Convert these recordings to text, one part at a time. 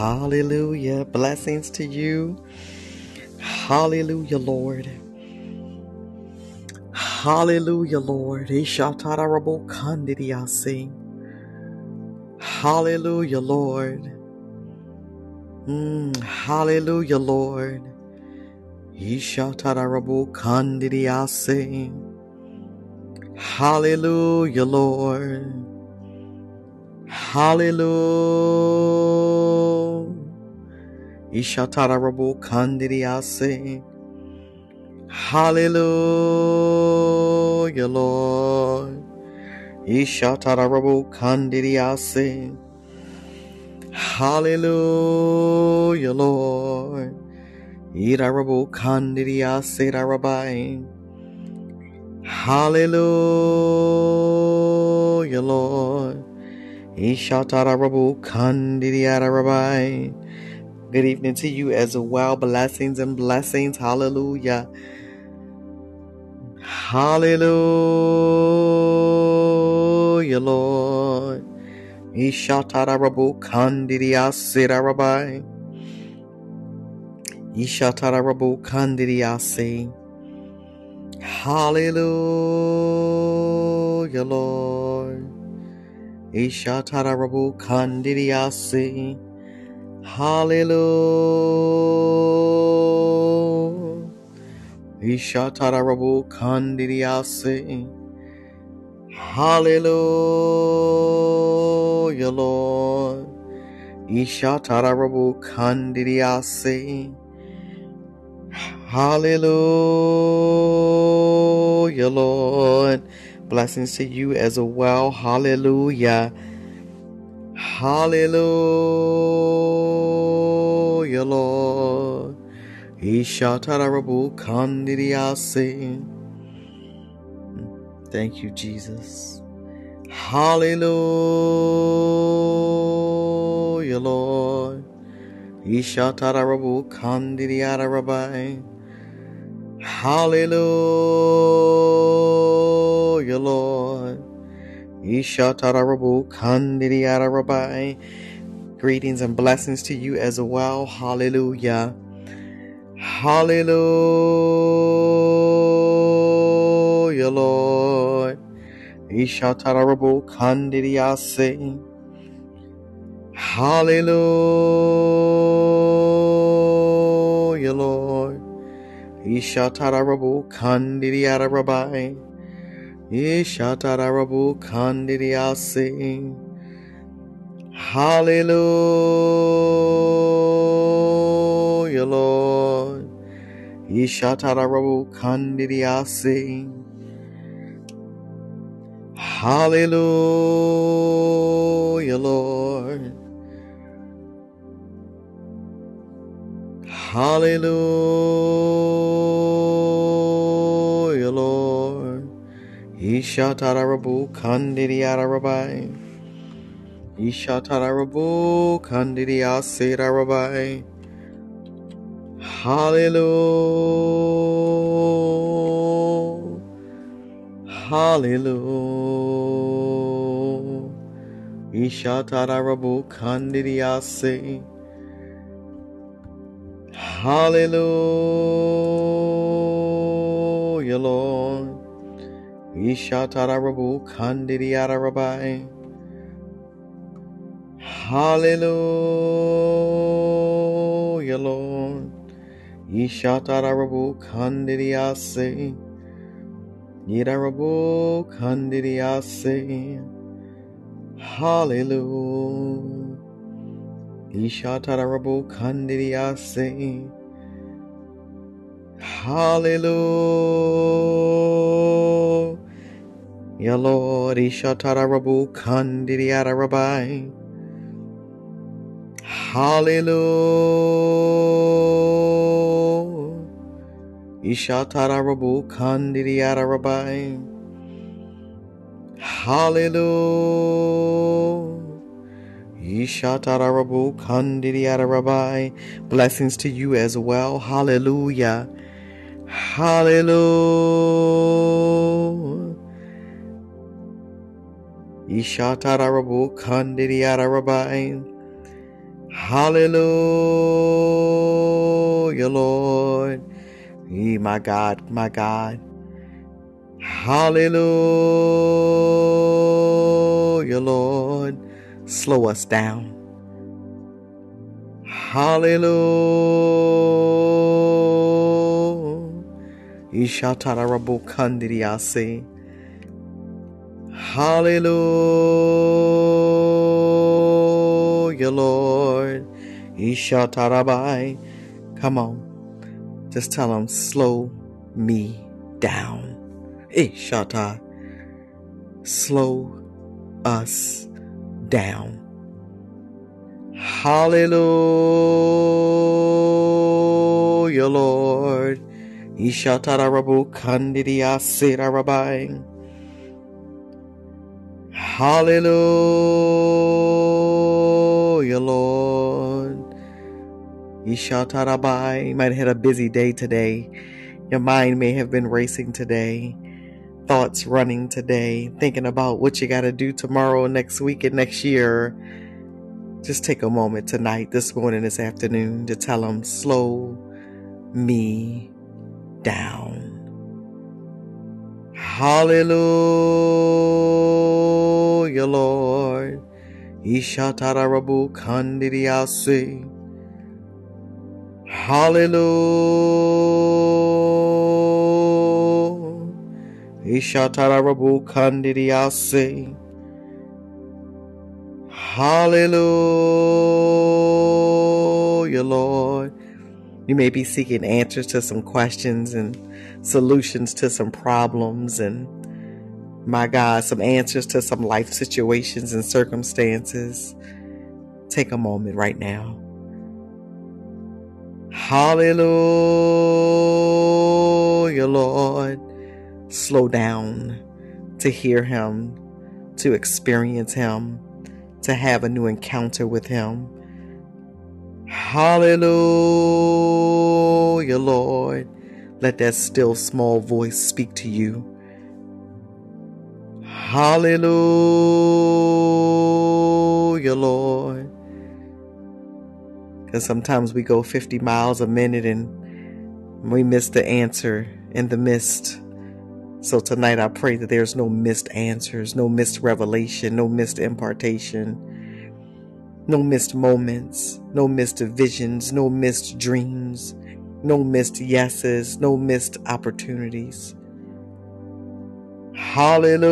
Hallelujah. Blessings to you. Hallelujah, Lord. Hallelujah, Lord. Hallelujah, Lord. Mm, hallelujah, Lord. Hallelujah, Lord. Hallelujah. Ishatarabo kandidiase. Hallelujah, Lord. Ishatarabo kandidiase. Hallelujah, Lord. Idarabo kandidiase darabai. Hallelujah, Lord. Good evening to you as well. Blessings and blessings. Hallelujah. Hallelujah, Lord. Ishatarabu Kandidiyasirabai. Ishatarabu Kandidiyasi. Hallelujah, Lord. Ishatarabu Kandidiyasi. Hallelujah. Ishatarabu Kandidiyasi. Hallelujah, Lord. Ishatarabu Kandidiyasi. Hallelujah, Lord. Blessings to you as well. Hallelujah. Hallelujah, Lord. Ishatarabu Kandidiyasi. Thank you, Jesus. Hallelujah, Lord. Ishatarabu Kandidiyarabai. Hallelujah, Lord. Ishatarabu Kandidiyarabai. Greetings and blessings to you as well. Hallelujah. Hallelujah, Lord. Ishatarabu Kandidiyasi. Hallelujah, Lord. Ishatarabu Kandidiyarabai. Ishatarabu Kandidiyasi. Hallelujah, Lord. Ishatarabu Kandidiyasi. Hallelujah, Lord. Hallelujah, Lord. Ishatarabu Kandidiyarabai. Ishatarabu Kandidiyasirabai. Hallelujah. Hallelujah. Ishatarabu Kandidiyasi. Hallelujah, Lord. Ishatarabu Kandidiyarabai. Hallelujah, Lord. Ishatarabu Kandidiyasi. Yidarabu Kandidiyasi. Hallelujah. Ishatarabu Kandidiyasi. Hallelujah. Lord, Ishatarabu Kandidiyarabai. Hallelujah. Ishatarabu Kandidiyarabai. Hallelujah. Ishatarabu Kandidiyarabai. Blessings to you as well. Hallelujah. Hallelujah. Ishatarabu Kandidiyarabai. Hallelujah, Lord. My God, my God. Hallelujah, Lord. Slow us down. Hallelujah. Ishatarabu kandiriase. Hallelujah, Lord. Ishatarabai. Come on. Just tell him, slow me down. Ishata. Slow us down. Hallelujah, Lord. Ishatarabu kandidia sirarabai. Hallelujah, Lord. Ishatarabai. You might have had a busy day today. Your mind may have been racing today. Thoughts running today, thinking about what you got to do tomorrow, next week, and next year. Just take a moment tonight, this morning, this afternoon to tell them, slow me down. Hallelujah, Lord. Ishatarabu kandidiase. Hallelujah. Ishatarabu kandidiase. Hallelujah, Lord. You may be seeking answers to some questions and solutions to some problems and my God, some answers to some life situations and circumstances. Take a moment right now. Hallelujah, Lord. Slow down to hear Him, to experience Him, to have a new encounter with Him. Hallelujah, Lord. Let that still small voice speak to you. Hallelujah, Lord. Because sometimes we go 50 miles a minute and we miss the answer in the mist. So tonight I pray that there's no missed answers, no missed revelation, no missed impartation, no missed moments, no missed visions, no missed dreams, no missed yeses, no missed opportunities. Hallelujah,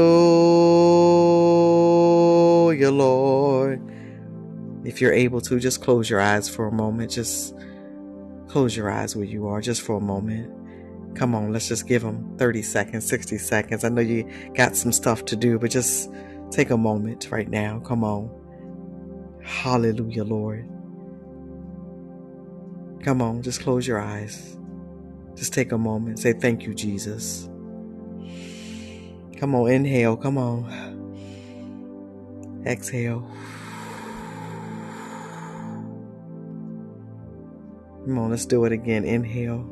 Lord. If you're able to, just close your eyes for a moment. Just close your eyes where you are, just for a moment. Come on, let's just give them 30 seconds, 60 seconds. I know you got some stuff to do, but just take a moment right now. Come on. Hallelujah, Lord. Come on, just close your eyes. Just take a moment. Say, Thank you, Jesus. Come on, inhale. Come on. Exhale. Come on, let's do it again. Inhale.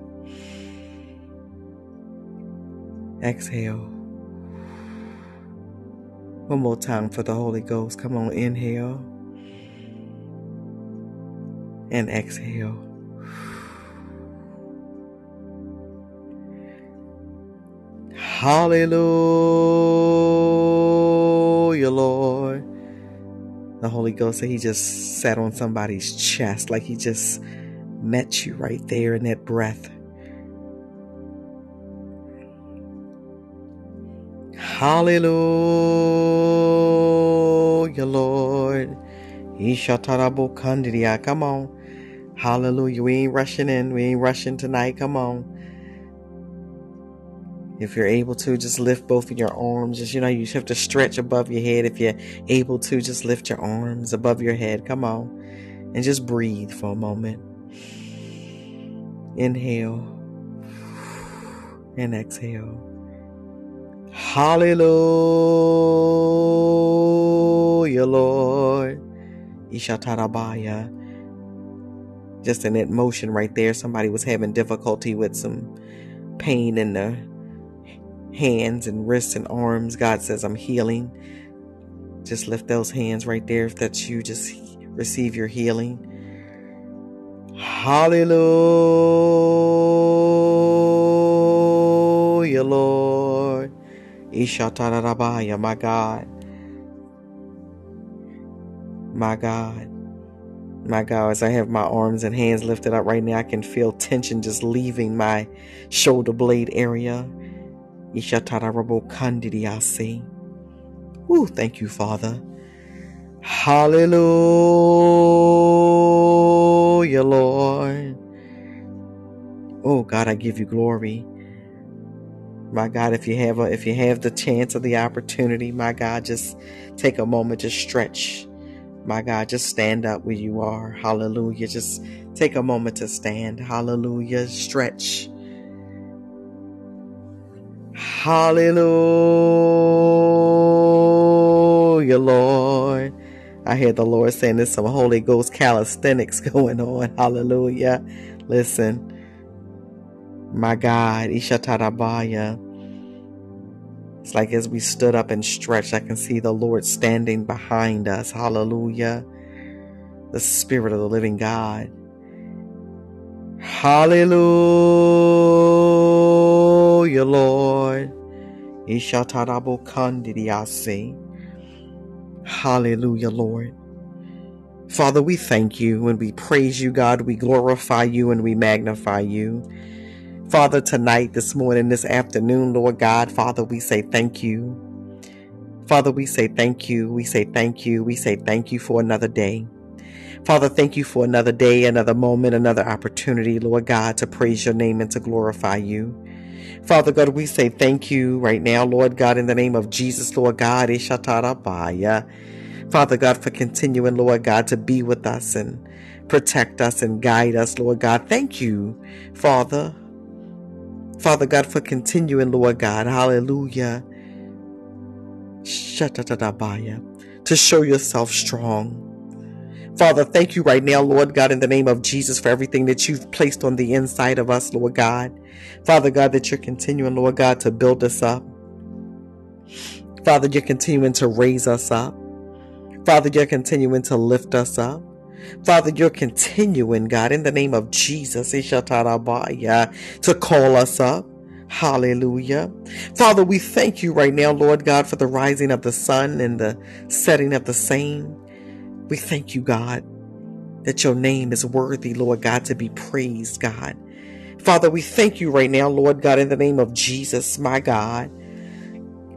Exhale. One more time for the Holy Ghost. Come on, inhale. And exhale. Hallelujah, Lord. The Holy Ghost said he just sat on somebody's chest like he just met you right there in that breath. Hallelujah, Lord. Come on. Hallelujah. We ain't rushing in. We ain't rushing tonight. Come on. If you're able to, just lift both of your arms. Just, you know, you have to stretch above your head. If you're able to, just lift your arms above your head. Come on. And just breathe for a moment. Inhale and exhale. Hallelujah, Lord. Ishatarabaya. Just in that motion right there, somebody was having difficulty with some pain in the hands and wrists and arms. God says, I'm healing. Just lift those hands right there if that's you. Just receive your healing. Hallelujah, Lord. Ishatarabaya, my God. My God. My God, as I have my arms and hands lifted up right now, I can feel tension just leaving my shoulder blade area. Ishatarabokandidiyasi. Ooh, thank you, Father. Hallelujah, Lord. Oh God, I give you glory. My God, if you have a, if you have the chance or the opportunity, my God, just take a moment to stretch. My God, just stand up where you are. Hallelujah. Just take a moment to stand. Hallelujah. Stretch. Hallelujah, Lord. I hear the Lord saying there's some Holy Ghost calisthenics going on. Hallelujah. Listen. My God, Ishatarabaya. It's like as we stood up and stretched, I can see the Lord standing behind us. Hallelujah. The Spirit of the living God. Hallelujah, Lord. Hallelujah, Lord. Father, we thank you and we praise you, God. We glorify you and we magnify you. Father, tonight, this morning, this afternoon, Lord God, Father, we say thank you. Father, we say thank you. We say thank you. We say thank you for another day. Father, thank you for another day, another moment, another opportunity, Lord God, to praise your name and to glorify you. Father God, we say thank you right now, Lord God, in the name of Jesus, Lord God. Ishatarabaya. Father God, for continuing, Lord God, to be with us and protect us and guide us, Lord God. Thank you, Father. Father God, for continuing, Lord God. Hallelujah. To show yourself strong. Father, thank you right now, Lord God, in the name of Jesus, for everything that you've placed on the inside of us, Lord God. Father God, that you're continuing, Lord God, to build us up. Father, you're continuing to raise us up. Father, you're continuing to lift us up. Father, you're continuing, God, in the name of Jesus, to call us up. Hallelujah. Father, we thank you right now, Lord God, for the rising of the sun and the setting of the same. We thank you, God, that your name is worthy, Lord God, to be praised, God. Father, we thank you right now, Lord God, in the name of Jesus, my God.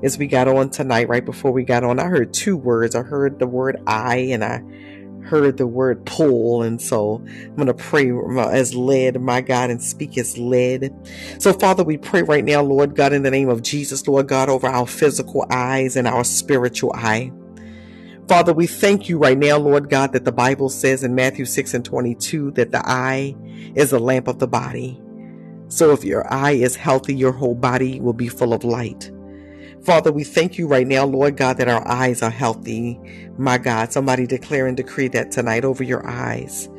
As we got on tonight, right before we got on, I heard two words. I heard the word eye and I heard the word pull. And so I'm going to pray uh, as led, my God, and speak as led. So, Father, we pray right now, Lord God, in the name of Jesus, Lord God, over our physical eyes and our spiritual eye. Father, we thank you right now, Lord God, that the Bible says in Matthew 6 and 22 that the eye is a lamp of the body. So if your eye is healthy, your whole body will be full of light. Father, we thank you right now, Lord God, that our eyes are healthy. My God, somebody declare and decree that tonight over your eyes.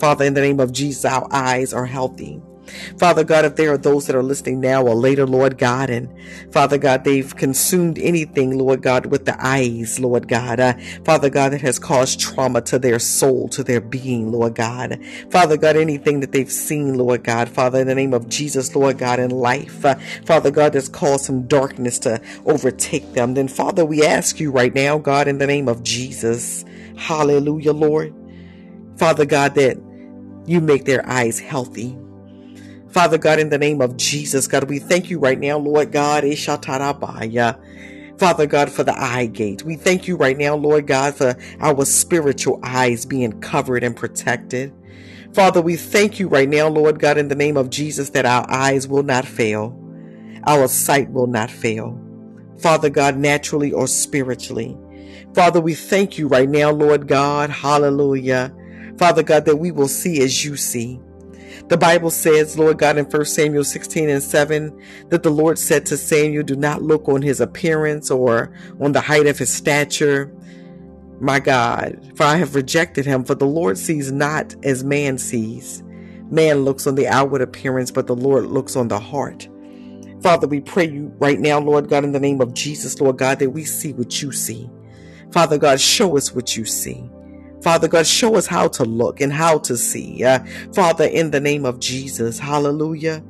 Father, in the name of Jesus, our eyes are healthy. Father God, if there are those that are listening now or later, Lord God, and Father God, they've consumed anything, Lord God, with the eyes, Lord God, uh, Father God, that has caused trauma to their soul, to their being, Lord God. Father God, anything that they've seen, Lord God, Father, in the name of Jesus, Lord God, in life, uh, Father God, that's caused some darkness to overtake them, then Father, we ask you right now, God, in the name of Jesus, hallelujah, Lord. Father God, that you make their eyes healthy. Father God, in the name of Jesus, God, we thank you right now, Lord God. Father God, for the eye gate. We thank you right now, Lord God, for our spiritual eyes being covered and protected. Father, we thank you right now, Lord God, in the name of Jesus, that our eyes will not fail. Our sight will not fail. Father God, naturally or spiritually. Father, we thank you right now, Lord God. Hallelujah. Father God, that we will see as you see. The Bible says, Lord God, in 1 Samuel 16 and 7, that the Lord said to Samuel, Do not look on his appearance or on the height of his stature. My God, for I have rejected him, for the Lord sees not as man sees. Man looks on the outward appearance, but the Lord looks on the heart. Father, we pray you right now, Lord God, in the name of Jesus, Lord God, that we see what you see. Father God, show us what you see. Father God, show us how to look and how to see. Uh, Father, in the name of Jesus, hallelujah.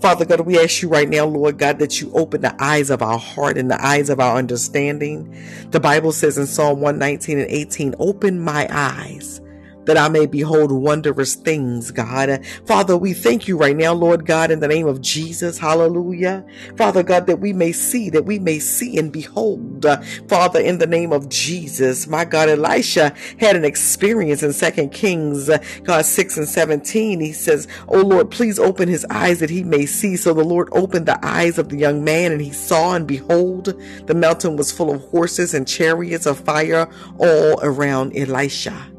Father God, we ask you right now, Lord God, that you open the eyes of our heart and the eyes of our understanding. The Bible says in Psalm 119 and 18, open my eyes that I may behold wondrous things, God. Father, we thank you right now, Lord God, in the name of Jesus. Hallelujah. Father God, that we may see, that we may see and behold. Uh, Father, in the name of Jesus, my God, Elisha had an experience in Second Kings, uh, God 6 and 17. He says, Oh Lord, please open his eyes that he may see. So the Lord opened the eyes of the young man and he saw and behold, the mountain was full of horses and chariots of fire all around Elisha.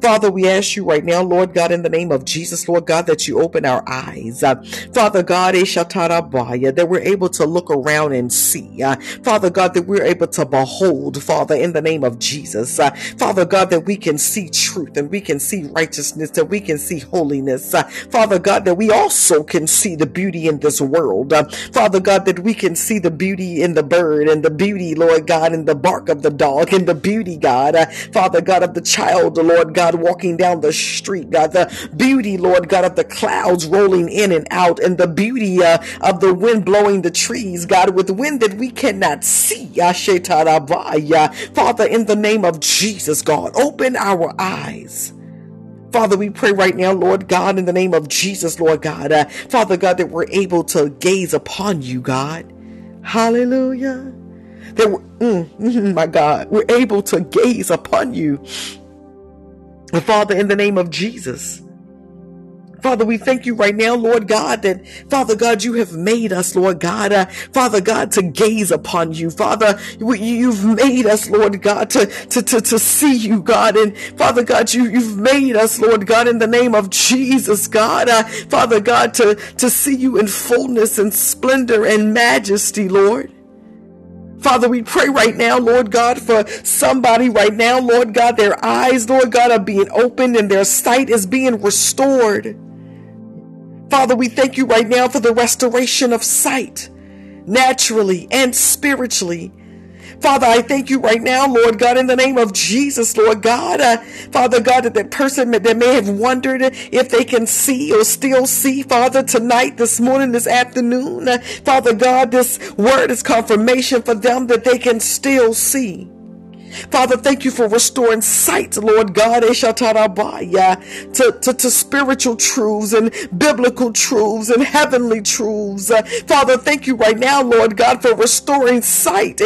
Father, we ask you right now, Lord God, in the name of Jesus, Lord God, that you open our eyes. Uh, Father God, that we're able to look around and see. Uh, Father God, that we're able to behold, Father, in the name of Jesus. Uh, Father God, that we can see truth and we can see righteousness, that we can see holiness. Uh, Father God, that we also can see the beauty in this world. Uh, Father God, that we can see the beauty in the bird and the beauty, Lord God, in the bark of the dog and the beauty, God, uh, Father God, of the child, Lord God, walking down the street, God, the beauty, Lord God, of the clouds rolling in and out, and the beauty uh, of the wind blowing the trees, God, with wind that we cannot see. Father, in the name of Jesus, God, open our eyes. Father, we pray right now, Lord God, in the name of Jesus, Lord God, uh, Father God, that we're able to gaze upon you, God. Hallelujah. That, mm, mm, my God, we're able to gaze upon you. Father, in the name of Jesus. Father, we thank you right now, Lord God, that Father God, you have made us, Lord God, uh, Father God, to gaze upon you. Father, you've made us, Lord God, to, to, to, to see you, God. And Father God, you, you've made us, Lord God, in the name of Jesus, God, uh, Father God, to, to see you in fullness and splendor and majesty, Lord. Father, we pray right now, Lord God, for somebody right now, Lord God, their eyes, Lord God, are being opened and their sight is being restored. Father, we thank you right now for the restoration of sight, naturally and spiritually. Father, I thank you right now, Lord God, in the name of Jesus, Lord God. Uh, Father God, that that person that may have wondered if they can see or still see, Father, tonight, this morning, this afternoon. Uh, Father God, this word is confirmation for them that they can still see. Father, thank you for restoring sight, Lord God, to, to, to spiritual truths and biblical truths and heavenly truths. Father, thank you right now, Lord God, for restoring sight.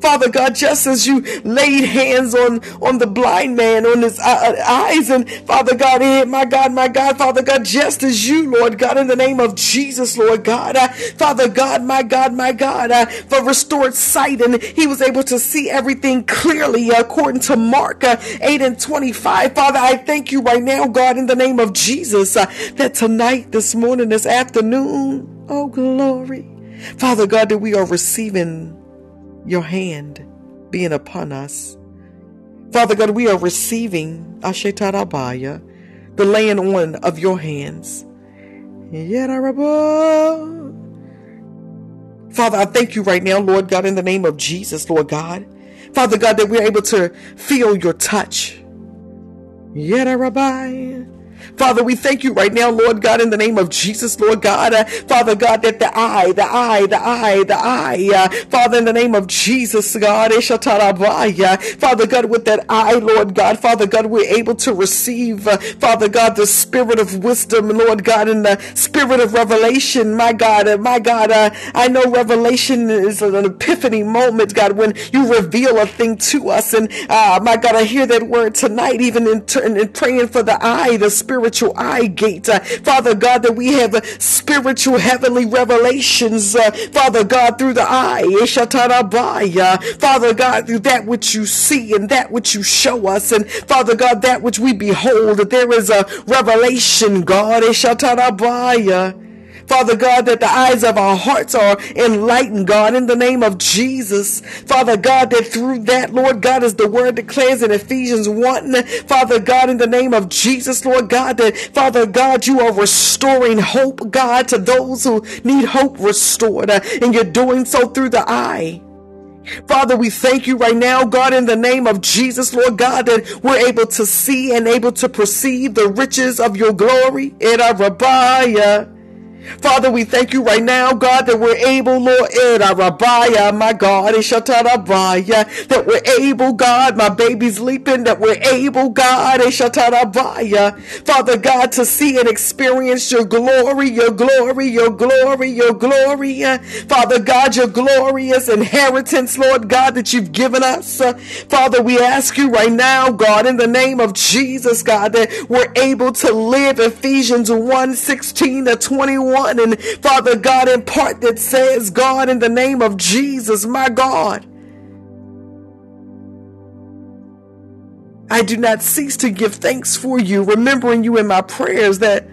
Father God, just as you laid hands on, on the blind man, on his uh, uh eyes, and Father God, eh, my God, my God, Father God, just as you, Lord God, in the name of Jesus, Lord God, uh, Father God, my God, my God, uh, for restored sight, and he was able to see everything clearly according to Mark uh, 8 and 25. Father, I thank you right now, God, in the name of Jesus, uh, that tonight, this morning, this afternoon, oh glory, Father God, that we are receiving your hand being upon us. Father God, we are receiving Ashetarabaya, the laying on of your hands. Father, I thank you right now, Lord God, in the name of Jesus, Lord God. Father God, that we're able to feel your touch. Rabbi. Father, we thank you right now, Lord God, in the name of Jesus, Lord God. Uh, Father God, that the eye, the eye, the eye, the eye, uh, Father, in the name of Jesus, God, Father God, with that eye, Lord God, Father God, we're able to receive, uh, Father God, the spirit of wisdom, Lord God, and the spirit of revelation, my God, uh, my God, uh, I know revelation is an epiphany moment, God, when you reveal a thing to us, and uh, my God, I hear that word tonight, even in, in praying for the eye, the spirit spiritual eye gate. Uh, Father God, that we have uh, spiritual heavenly revelations, uh, Father God, through the eye. Father God, through that which you see and that which you show us. And Father God, that which we behold, that there is a revelation, God. Father God, that the eyes of our hearts are enlightened, God, in the name of Jesus. Father God, that through that, Lord God, as the word declares in Ephesians 1, Father God, in the name of Jesus, Lord God, that Father God, you are restoring hope, God, to those who need hope restored. Uh, and you're doing so through the eye. Father, we thank you right now, God, in the name of Jesus, Lord God, that we're able to see and able to perceive the riches of your glory in our Rabbiah. Father, we thank you right now, God, that we're able, Lord, eh, Rabbiah, my God, eh, that we're able, God, my baby's leaping, that we're able, God, eh, Father God, to see and experience your glory, your glory, your glory, your glory. Father God, your glorious inheritance, Lord God, that you've given us. Father, we ask you right now, God, in the name of Jesus, God, that we're able to live Ephesians 1 16 to 21 one. And Father God, in part that says, God, in the name of Jesus, my God. I do not cease to give thanks for you, remembering you in my prayers that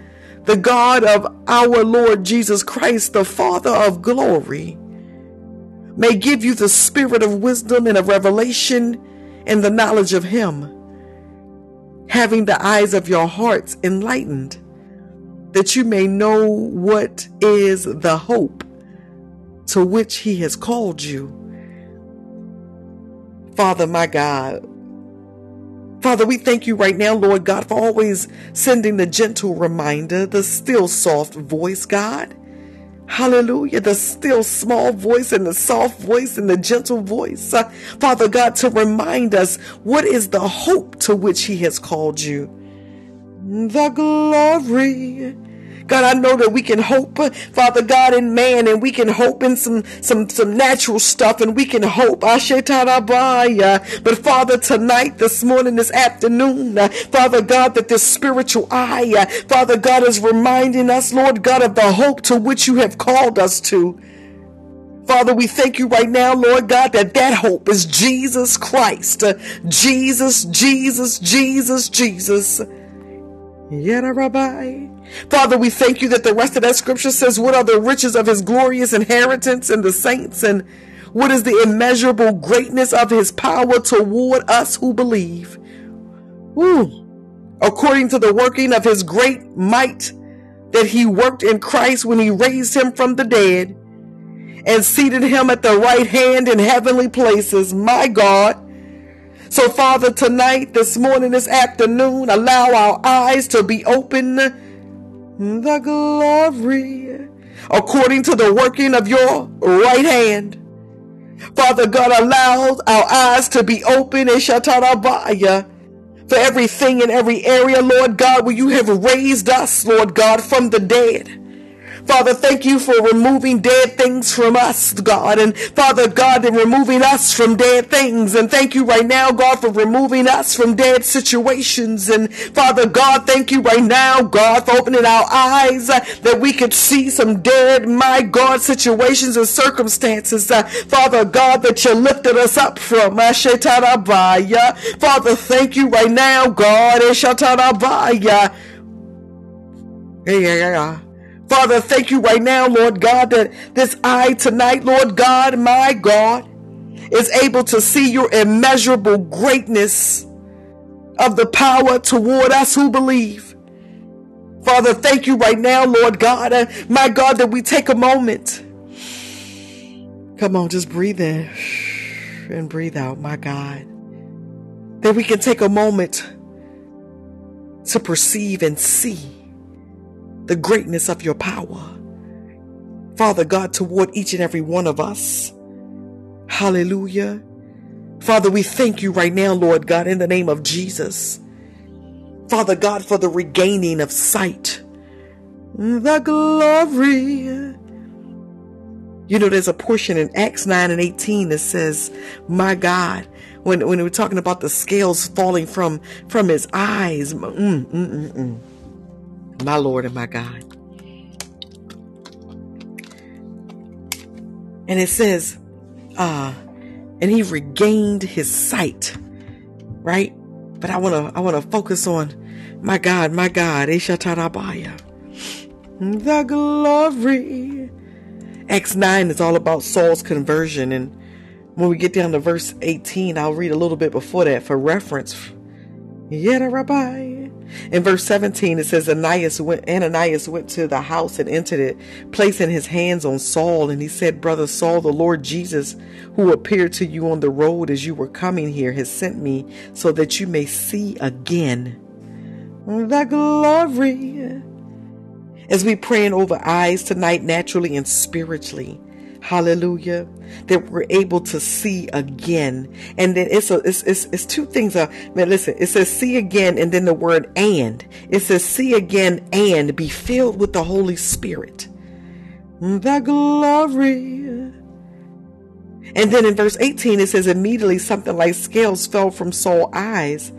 the God of our Lord Jesus Christ, the Father of glory, may give you the spirit of wisdom and of revelation and the knowledge of Him, having the eyes of your hearts enlightened that you may know what is the hope to which he has called you. Father, my God, Father, we thank you right now, Lord God, for always sending the gentle reminder, the still soft voice, God. Hallelujah. The still small voice and the soft voice and the gentle voice. Uh, Father God, to remind us what is the hope to which He has called you the glory. God, I know that we can hope, Father God, in man, and we can hope in some some some natural stuff, and we can hope. But Father, tonight, this morning, this afternoon, Father God, that this spiritual eye, Father God, is reminding us, Lord God, of the hope to which you have called us to. Father, we thank you right now, Lord God, that that hope is Jesus Christ. Jesus, Jesus, Jesus, Jesus. Father, we thank you that the rest of that scripture says, What are the riches of his glorious inheritance in the saints? And what is the immeasurable greatness of his power toward us who believe? Woo. According to the working of his great might that he worked in Christ when he raised him from the dead and seated him at the right hand in heavenly places. My God so, Father, tonight, this morning, this afternoon, allow our eyes to be open. The glory, according to the working of your right hand. Father God, allow our eyes to be open and shatarabaya for everything in every area, Lord God, where you have raised us, Lord God, from the dead. Father, thank you for removing dead things from us, God. And Father God, and removing us from dead things. And thank you right now, God, for removing us from dead situations. And Father God, thank you right now, God, for opening our eyes uh, that we could see some dead, my God, situations and circumstances. Uh, Father God, that you lifted us up from. Uh, Father, thank you right now, God. Yeah, yeah, yeah. Father, thank you right now, Lord God, that this eye tonight, Lord God, my God, is able to see your immeasurable greatness of the power toward us who believe. Father, thank you right now, Lord God, uh, my God, that we take a moment. Come on, just breathe in and breathe out, my God. That we can take a moment to perceive and see the greatness of your power. Father God, toward each and every one of us. Hallelujah. Father, we thank you right now, Lord God, in the name of Jesus. Father God, for the regaining of sight. The glory. You know, there's a portion in Acts 9 and 18 that says, My God, when, when we're talking about the scales falling from, from his eyes. Mm, mm, mm, mm my Lord and my God. And it says, uh, and he regained his sight, right? But I want to, I want to focus on my God, my God, Eshatarabaya. The glory. Acts 9 is all about Saul's conversion. And when we get down to verse 18, I'll read a little bit before that for reference. Yet, a Rabbi. In verse 17, it says Ananias went, Ananias went to the house and entered it, placing his hands on Saul. And he said, Brother Saul, the Lord Jesus, who appeared to you on the road as you were coming here, has sent me so that you may see again the glory. As we praying over eyes tonight, naturally and spiritually, Hallelujah. That we're able to see again. And then it's a, it's, it's, it's two things. Uh, man, listen, it says see again and then the word and. It says see again and be filled with the Holy Spirit. The glory. And then in verse 18, it says immediately something like scales fell from Saul's eyes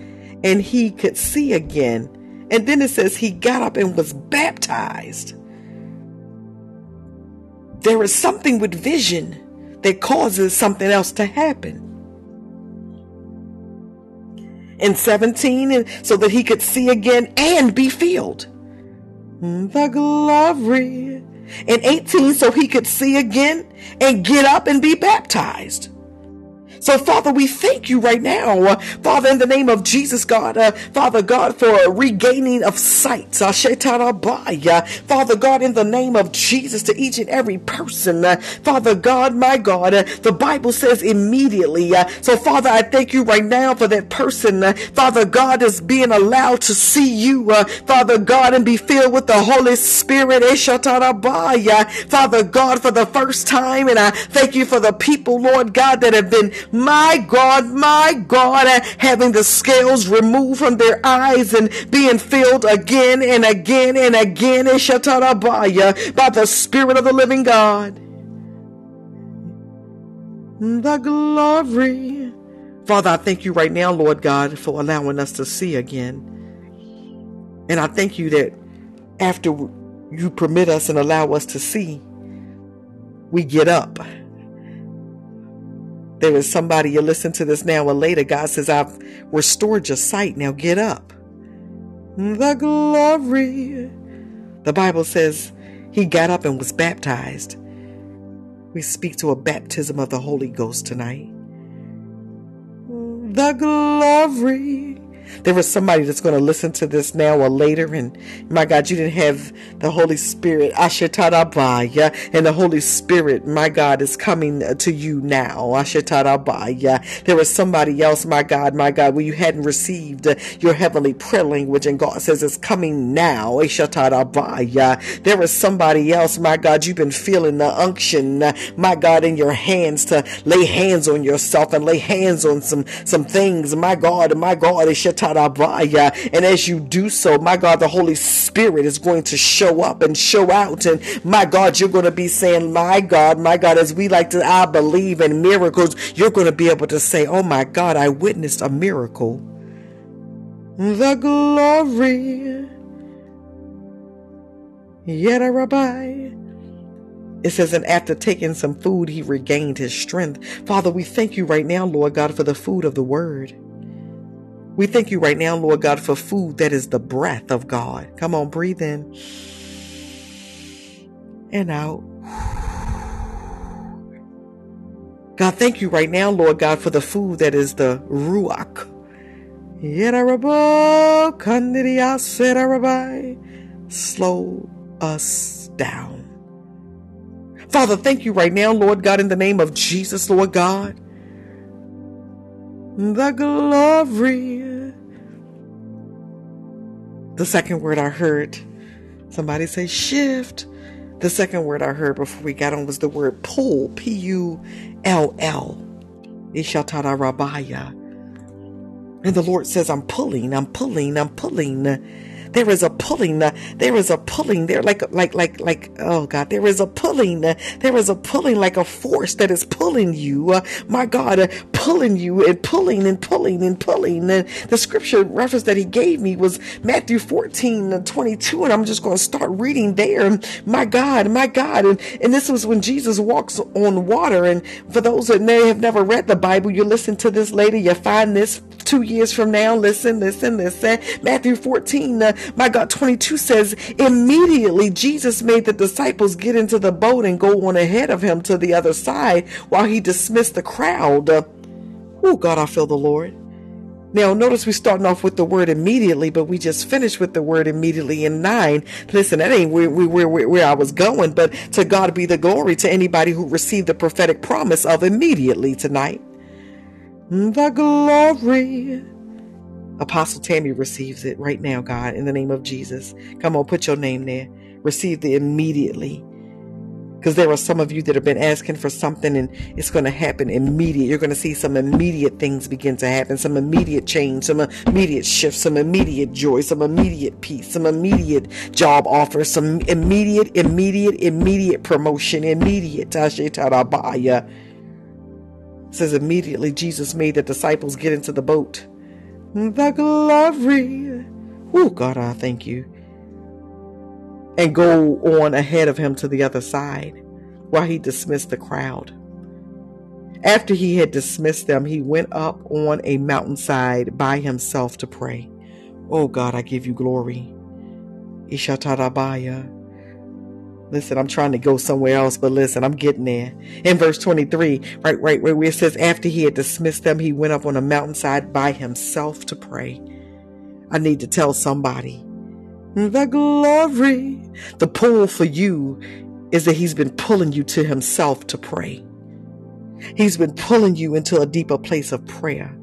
and he could see again. And then it says he got up and was baptized. There is something with vision that causes something else to happen. In 17, so that he could see again and be filled. The glory. In 18, so he could see again and get up and be baptized. So, Father, we thank you right now, uh, Father, in the name of Jesus, God, uh, Father God, for regaining of sight. Uh, Father God, in the name of Jesus, to each and every person, uh, Father God, my God, uh, the Bible says immediately. Uh, so, Father, I thank you right now for that person, Father God, is being allowed to see you, Father God, and be filled with the Holy Spirit. Father God, for the first time, and I thank you for the people, Lord God, that have been my God, my God, uh, having the scales removed from their eyes and being filled again and again and again in Shatarabaya by the Spirit of the living God. The glory. Father, I thank you right now, Lord God, for allowing us to see again. And I thank you that after you permit us and allow us to see, we get up there is somebody you listen to this now or later. God says, I've restored your sight. Now get up. The glory. The Bible says he got up and was baptized. We speak to a baptism of the Holy Ghost tonight. The glory. There is somebody that's going to listen to this now or later, and my God, you didn't have the Holy Spirit, Ashetarabaya, and the Holy Spirit, my God, is coming to you now, Ashetarabaya. was somebody else, my God, my God, where you hadn't received your heavenly prayer language, and God says it's coming now, Ashetarabaya. There is somebody else, my God, you've been feeling the unction, my God, in your hands to lay hands on yourself and lay hands on some some things, my God, my God, Ashetarabaya. And as you do so, my God, the Holy Spirit is going to show up and show out. And my God, you're going to be saying, My God, my God, as we like to, I believe in miracles, you're going to be able to say, Oh my God, I witnessed a miracle. The glory. Yet a rabbi. It says, and after taking some food, he regained his strength. Father, we thank you right now, Lord God, for the food of the word. We thank you right now, Lord God, for food that is the breath of God. Come on, breathe in and out. God, thank you right now, Lord God, for the food that is the Ruach. Slow us down. Father, thank you right now, Lord God, in the name of Jesus, Lord God the glory. The second word I heard, somebody say shift. The second word I heard before we got on was the word pull, P U L L. Ishatara Rabaya. And the Lord says, I'm pulling, I'm pulling, I'm pulling. There is a pulling. Uh, there is a pulling there, like, like, like, like, oh God, there is a pulling. Uh, there is a pulling like a force that is pulling you. Uh, my God, pulling you and pulling and pulling and pulling. And the scripture reference that he gave me was Matthew 14 22. And I'm just going to start reading there. My God, my God. And, and this was when Jesus walks on water. And for those that may have never read the Bible, you listen to this later, you find this two years from now. Listen, listen, listen. Matthew 14, uh, my God, 22 says, immediately Jesus made the disciples get into the boat and go on ahead of him to the other side while he dismissed the crowd. Oh, God, I feel the Lord. Now, notice we're starting off with the word immediately, but we just finished with the word immediately in nine. Listen, that ain't where, where, where, where I was going, but to God be the glory to anybody who received the prophetic promise of immediately tonight. The glory. Apostle Tammy receives it right now, God, in the name of Jesus. Come on, put your name there. Receive the immediately because there are some of you that have been asking for something and it's going to happen immediate. You're going to see some immediate things begin to happen, some immediate change, some immediate shift, some immediate joy, some immediate peace, some immediate job offers, some immediate, immediate, immediate promotion, immediate. Tashe says immediately Jesus made the disciples get into the boat. The glory. Oh God, I thank you and go on ahead of him to the other side while he dismissed the crowd. After he had dismissed them, he went up on a mountainside by himself to pray. Oh God, I give you glory. Ishatarabaya. Listen, I'm trying to go somewhere else, but listen, I'm getting there. In verse 23, right, right, where it says, after he had dismissed them, he went up on a mountainside by himself to pray. I need to tell somebody the glory. The pull for you is that He's been pulling you to Himself to pray. He's been pulling you into a deeper place of prayer.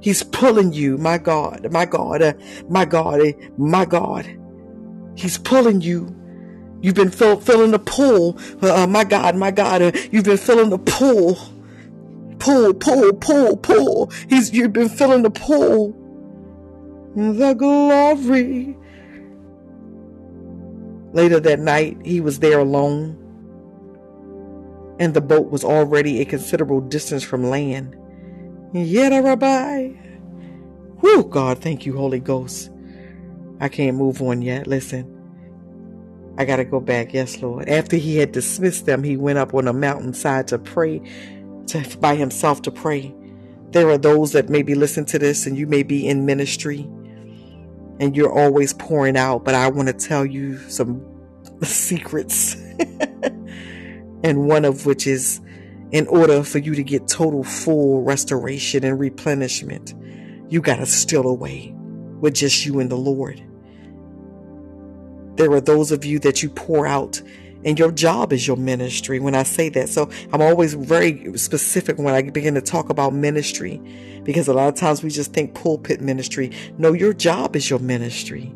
He's pulling you, my God, my God, uh, my God, uh, my God. He's pulling you. You've been feel, feeling the pull, uh, uh my God, my God. Uh, you've been feeling the pull, pull, pull, pull, pull. He's you've been feeling the pull. The glory Later that night, he was there alone, and the boat was already a considerable distance from land. Yet a rabbi. Whew, God, thank you, Holy Ghost. I can't move on yet. Listen. I got to go back. Yes, Lord. After he had dismissed them, he went up on a mountainside to pray, to, by himself to pray. There are those that maybe listen to this and you may be in ministry and you're always pouring out, but I want to tell you some secrets. and one of which is in order for you to get total full restoration and replenishment, you got to still away with just you and the Lord. There are those of you that you pour out and your job is your ministry when I say that. So I'm always very specific when I begin to talk about ministry because a lot of times we just think pulpit ministry. No, your job is your ministry.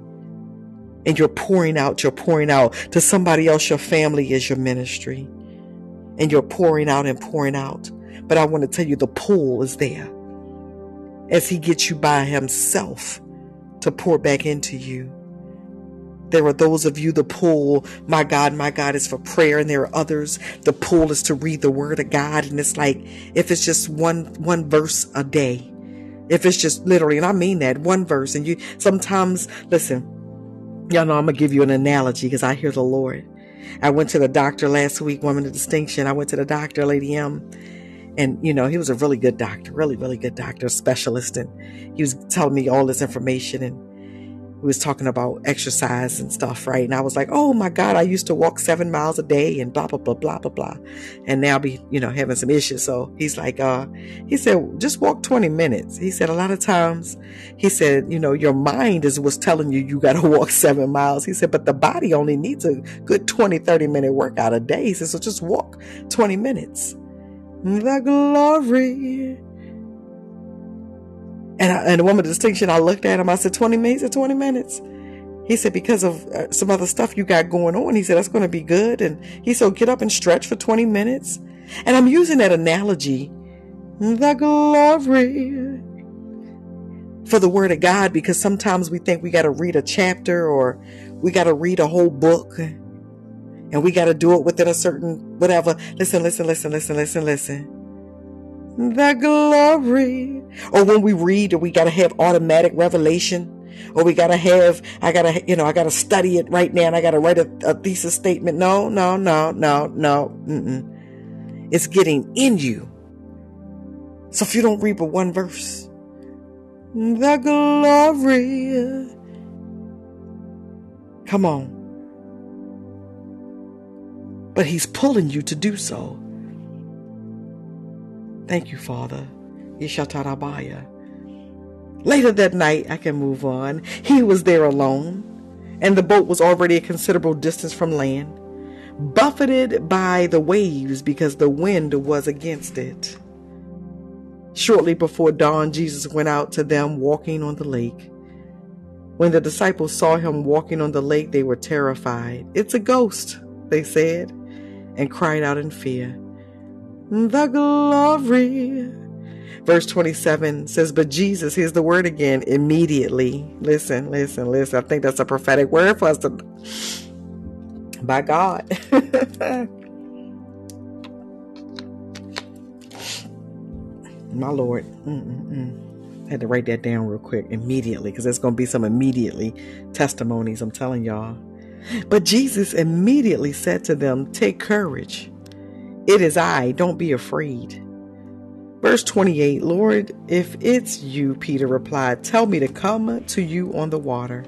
And you're pouring out, you're pouring out to somebody else. Your family is your ministry. And you're pouring out and pouring out. But I want to tell you the pull is there as he gets you by himself to pour back into you. There are those of you, the pool, my God, my God, is for prayer. And there are others, the pool is to read the word of God. And it's like, if it's just one, one verse a day, if it's just literally, and I mean that, one verse. And you sometimes, listen, y'all know I'm going to give you an analogy because I hear the Lord. I went to the doctor last week, woman of distinction. I went to the doctor, Lady M. And, you know, he was a really good doctor, really, really good doctor, specialist. And he was telling me all this information. And we was talking about exercise and stuff, right? And I was like, oh my God, I used to walk seven miles a day and blah, blah, blah, blah, blah, blah. And now be, you know, having some issues. So he's like, uh, he said, just walk 20 minutes. He said, a lot of times, he said, you know, your mind is what's telling you you got to walk seven miles. He said, but the body only needs a good 20, 30 minute workout a day. He said, so just walk 20 minutes. The glory and, I, and the woman of distinction, I looked at him. I said, 20 minutes or 20 minutes. He said, because of uh, some other stuff you got going on. He said, that's going to be good. And he said, get up and stretch for 20 minutes. And I'm using that analogy, the glory for the word of God, because sometimes we think we got to read a chapter or we got to read a whole book and we got to do it within a certain whatever. Listen, listen, listen, listen, listen, listen the glory. Or when we read, or we got to have automatic revelation. Or we got to have, I got to, you know, I got to study it right now and I got to write a, a, thesis statement. No, no, no, no, no. Mm-mm. It's getting in you. So if you don't read but one verse, the glory. Come on. But he's pulling you to do so. Thank you, Father. Ishatarabaya. Later that night, I can move on. He was there alone, and the boat was already a considerable distance from land, buffeted by the waves because the wind was against it. Shortly before dawn, Jesus went out to them walking on the lake. When the disciples saw him walking on the lake, they were terrified. It's a ghost, they said, and cried out in fear. The glory. Verse 27 says, But Jesus, here's the word again, immediately. Listen, listen, listen. I think that's a prophetic word for us to. By God. My Lord. Mm-mm-mm. I had to write that down real quick immediately because there's going to be some immediately testimonies. I'm telling y'all. But Jesus immediately said to them, Take courage. It is I. Don't be afraid. Verse 28 Lord, if it's you, Peter replied, tell me to come to you on the water.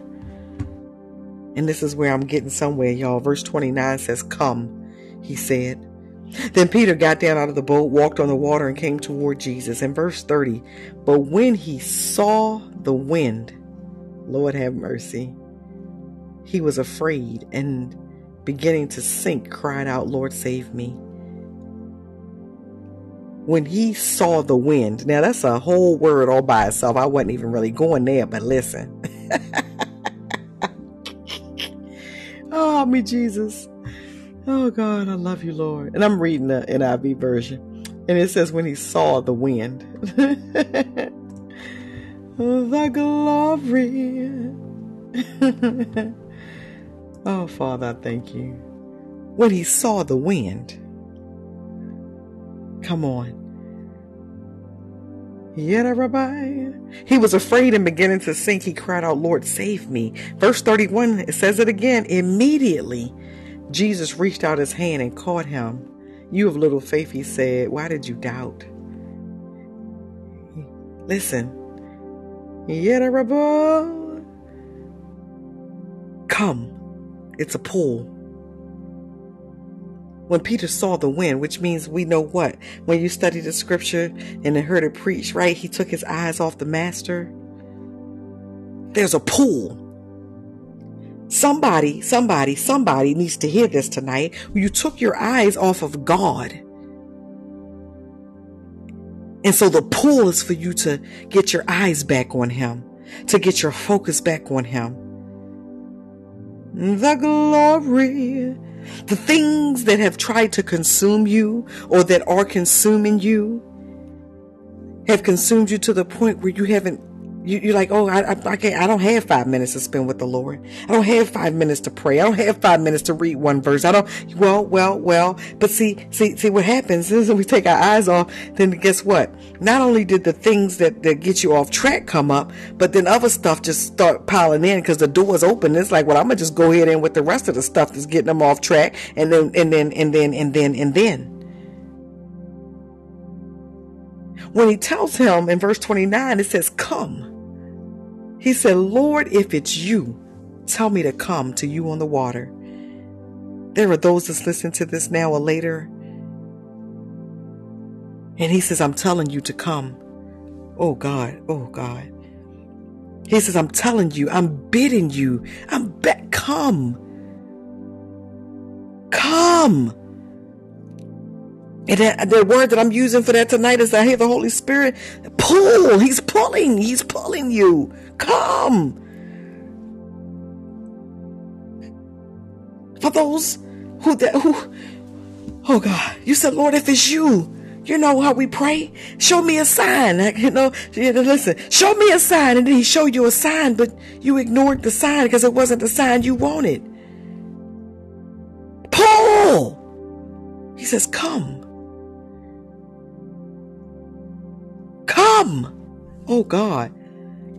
And this is where I'm getting somewhere, y'all. Verse 29 says, Come, he said. Then Peter got down out of the boat, walked on the water, and came toward Jesus. In verse 30, but when he saw the wind, Lord have mercy, he was afraid and beginning to sink, cried out, Lord, save me. When he saw the wind, now that's a whole word all by itself. I wasn't even really going there, but listen. oh, me, Jesus. Oh God, I love you, Lord. And I'm reading the NIV version. And it says, when he saw the wind, the glory. oh, Father, I thank you. When he saw the wind, come on. Yet Rabbi. He was afraid and beginning to sink. He cried out, Lord, save me. Verse 31, it says it again. Immediately, Jesus reached out his hand and caught him. You of little faith, he said, why did you doubt? Listen. Yehuda Rabbi. Come. It's a pull. When Peter saw the wind, which means we know what? When you study the scripture and heard it preached, right? He took his eyes off the master. There's a pool. Somebody, somebody, somebody needs to hear this tonight. You took your eyes off of God. And so the pull is for you to get your eyes back on Him, to get your focus back on Him. The glory, the things that have tried to consume you or that are consuming you have consumed you to the point where you haven't you, are like, oh, I, I, can't, I don't have five minutes to spend with the Lord. I don't have five minutes to pray. I don't have five minutes to read one verse. I don't, well, well, well, but see, see, see what happens is when we take our eyes off, then guess what? Not only did the things that, that get you off track come up, but then other stuff just start piling in because the door's open. It's like, well, I'm going to just go ahead in with the rest of the stuff that's getting them off track. And then, and then, and then, and then, and then. When he tells him in verse 29, it says, come. He said, Lord, if it's you, tell me to come to you on the water. There are those that's listening to this now or later. And he says, I'm telling you to come. Oh God, oh God. He says, I'm telling you, I'm bidding you, I'm bet, come. Come. And that, the word that I'm using for that tonight is I hear the Holy Spirit pull. He's pulling. He's pulling you. Come. For those who that who oh God, you said, Lord, if it's you, you know how we pray. Show me a sign. You know, listen. Show me a sign, and then He showed you a sign, but you ignored the sign because it wasn't the sign you wanted. Paul, He says, "Come, come." Oh God,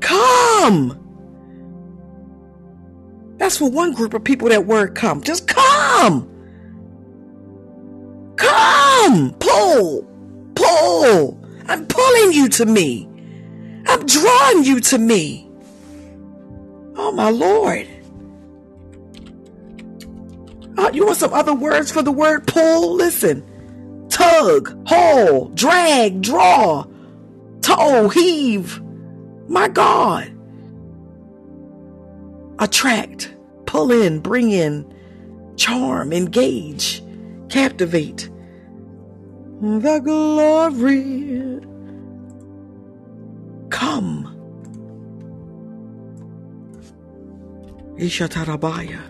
Come! That's for one group of people that word come. Just come! Come! Pull! Pull! I'm pulling you to me. I'm drawing you to me. Oh my Lord. Oh, you want some other words for the word pull? Listen. Tug, haul, drag, draw, tow, heave, My God. Attract, pull in, bring in, charm, engage, captivate. The glory. Come. Ishatarabaya.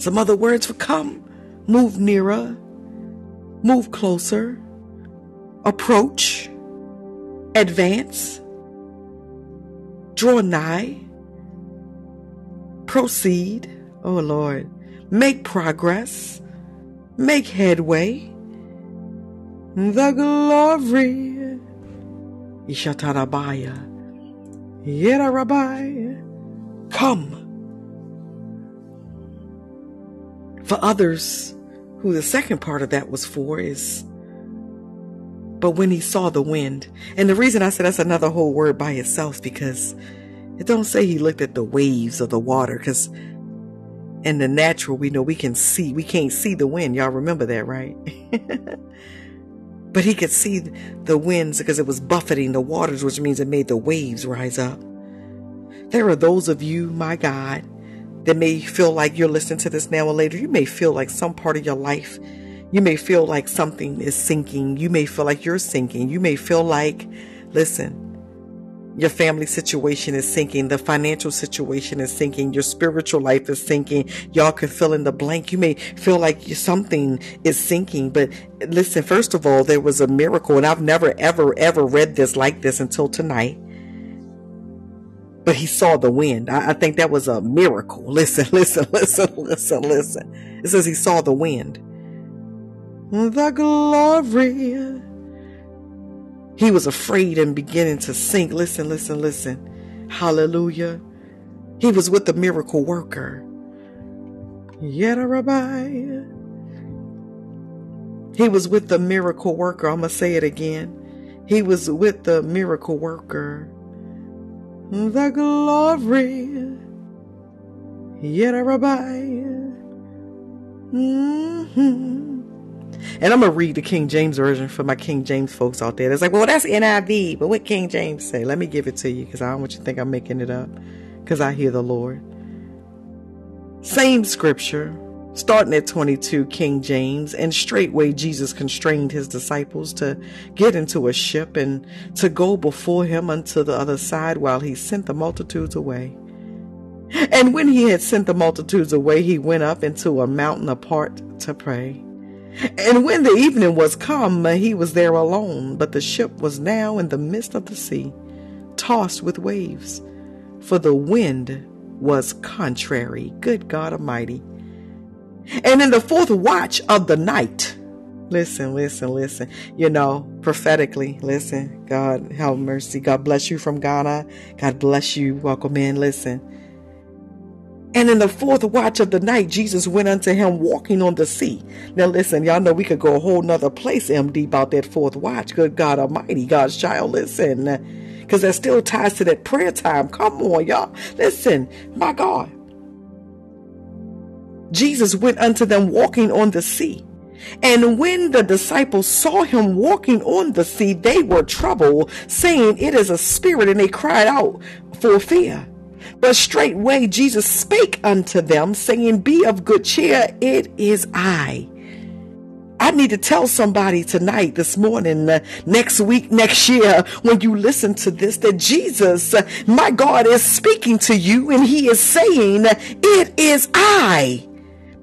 Some other words for come. Move nearer. Move closer. Approach. Advance. Draw nigh. Proceed. Oh Lord. Make progress. Make headway. The glory. Ishatarabaya. Yerarabai. Come. For others, who the second part of that was for is, but when he saw the wind, and the reason I said that's another whole word by itself because it don't say he looked at the waves of the water because in the natural we know we can see we can't see the wind. Y'all remember that right? But he could see the winds because it was buffeting the waters which means it made the waves rise up. There are those of you my god that may feel like you're listening to this now or later. You may feel like some part of your life, you may feel like something is sinking. You may feel like you're sinking. You may feel like, listen, your family situation is sinking. The financial situation is sinking. Your spiritual life is sinking. Y'all can fill in the blank. You may feel like something is sinking. But listen, first of all, there was a miracle. And I've never, ever, ever read this like this until tonight but he saw the wind. I, I, think that was a miracle. Listen, listen, listen, listen, listen. It says he saw the wind. The glory. He was afraid and beginning to sink. Listen, listen, listen. Hallelujah. He was with the miracle worker. Yet a rabbi. He was with the miracle worker. I'm going to say it again. He was with the miracle worker the glory. Yet Mm-hmm. And I'm gonna read the King James version for my King James folks out there. It's like, well, that's NIV, but what King James say? Let me give it to you because I don't want you to think I'm making it up. Because I hear the Lord. Same scripture, starting at 22 King James, and straightway Jesus constrained his disciples to get into a ship and to go before him unto the other side while he sent the multitudes away. And when he had sent the multitudes away, he went up into a mountain apart to pray. And when the evening was come, uh, he was there alone, but the ship was now in the midst of the sea, tossed with waves, for the wind was contrary. Good God Almighty. And in the fourth watch of the night, listen, listen, listen, you know, prophetically, listen, God have mercy. God bless you from Ghana. God bless you. Welcome in. Listen. And in the fourth watch of the night, Jesus went unto him walking on the sea. Now, listen, y'all know we could go a whole nother place, MD, about that fourth watch. Good God Almighty, God's child, listen. Because that still ties to that prayer time. Come on, y'all. Listen, my God. Jesus went unto them walking on the sea. And when the disciples saw him walking on the sea, they were troubled, saying, It is a spirit, and they cried out for fear. But straightway Jesus spake unto them, saying, Be of good cheer, it is I. I need to tell somebody tonight, this morning, uh, next week, next year, when you listen to this, that Jesus, uh, my God, is speaking to you and he is saying, It is I.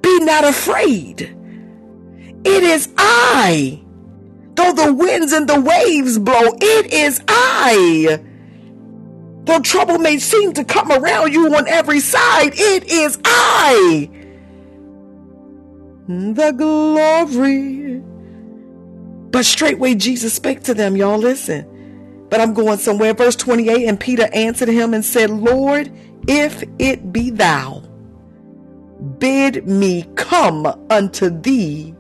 Be not afraid. It is I. Though the winds and the waves blow, it is I. Though trouble may seem to come around you on every side, it is I. The glory. But straightway Jesus spake to them, y'all listen. But I'm going somewhere. Verse 28 And Peter answered him and said, Lord, if it be thou, bid me come unto thee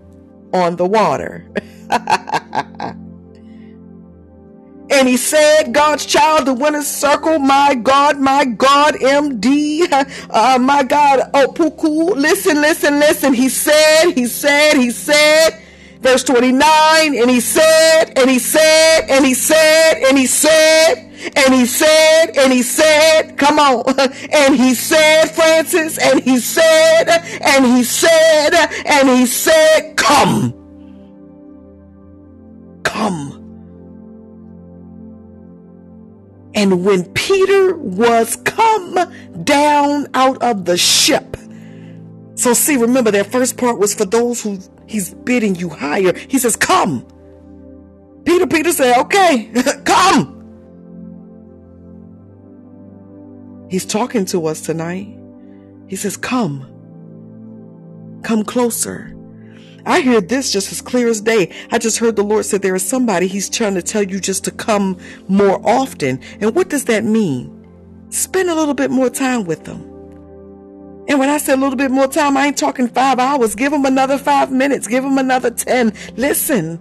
on the water. and he said, God's child, the winner's circle, my God, my God, MD, uh, my God, oh, Puku, listen, listen, listen. He said, he said, he said, verse 29, and he said, and he said, and he said, and he said, and he said, and he said, come on, and he said, Francis, and he said, and he said, and he said, come. Come. And when Peter was come down out of the ship, so see, remember that first part was for those who he's bidding you higher. He says, come. Peter, Peter said, okay, come. He's talking to us tonight. He says, come. Come closer. I hear this just as clear as day. I just heard the Lord say there is somebody He's trying to tell you just to come more often. And what does that mean? Spend a little bit more time with them. And when I say a little bit more time, I ain't talking five hours. Give them another five minutes. Give them another 10. Listen.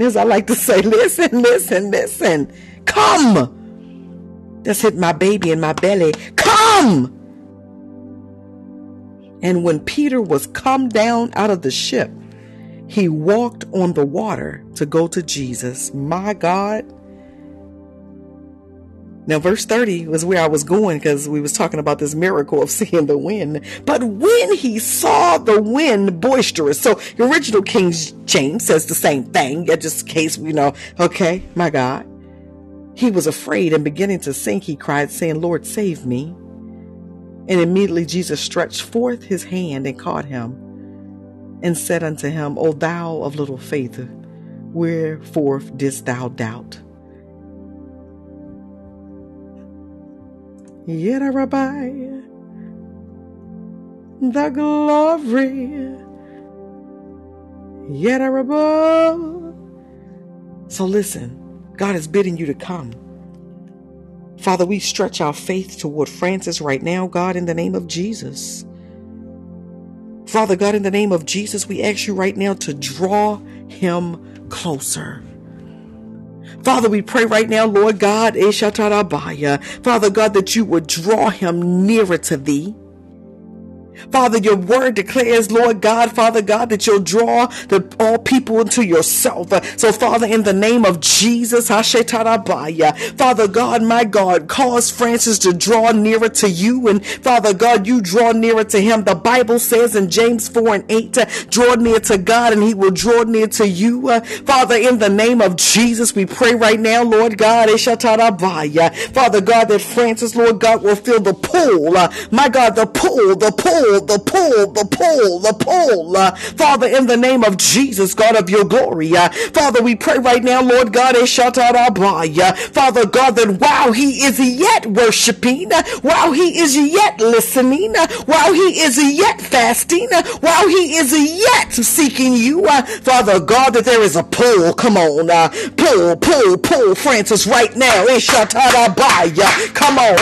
As I like to say, listen, listen, listen. Come. That's hit my baby in my belly. Come. And when Peter was come down out of the ship, he walked on the water to go to Jesus. My God. Now, verse 30 was where I was going because we was talking about this miracle of seeing the wind. But when he saw the wind boisterous, so the original King James says the same thing, just in case we know, okay, my God. He was afraid and beginning to sink, he cried, saying, Lord, save me. And immediately Jesus stretched forth his hand and caught him and said unto him, O thou of little faith, wherefore didst thou doubt? Yet Rabbi, the glory, yet Rabbi. So listen, God is bidding you to come. Father, we stretch our faith toward Francis right now, God, in the name of Jesus. Father God, in the name of Jesus, we ask you right now to draw him closer. Father, we pray right now, Lord God, eh, Father God, that you would draw him nearer to thee. Father, your word declares, Lord God, Father God, that you'll draw the, all people into yourself. So, Father, in the name of Jesus, Father God, my God, cause Francis to draw nearer to you. And Father God, you draw nearer to him. The Bible says in James 4 and 8, draw near to God and he will draw near to you. Father, in the name of Jesus, we pray right now, Lord God, Father God, that Francis, Lord God, will feel the pull. My God, the pull, the pull pull, the pull, the pull, the pull. Uh, Father, in the name of Jesus, God of your glory. Uh, Father, we pray right now, Lord God, is shut out our uh, Father God, that while he is yet worshiping, uh, while he is yet listening, uh, while he is yet fasting, uh, while he is yet seeking you, Father God, that there is a pull. Come on, pull, pull, pull, Francis, right now. Come on,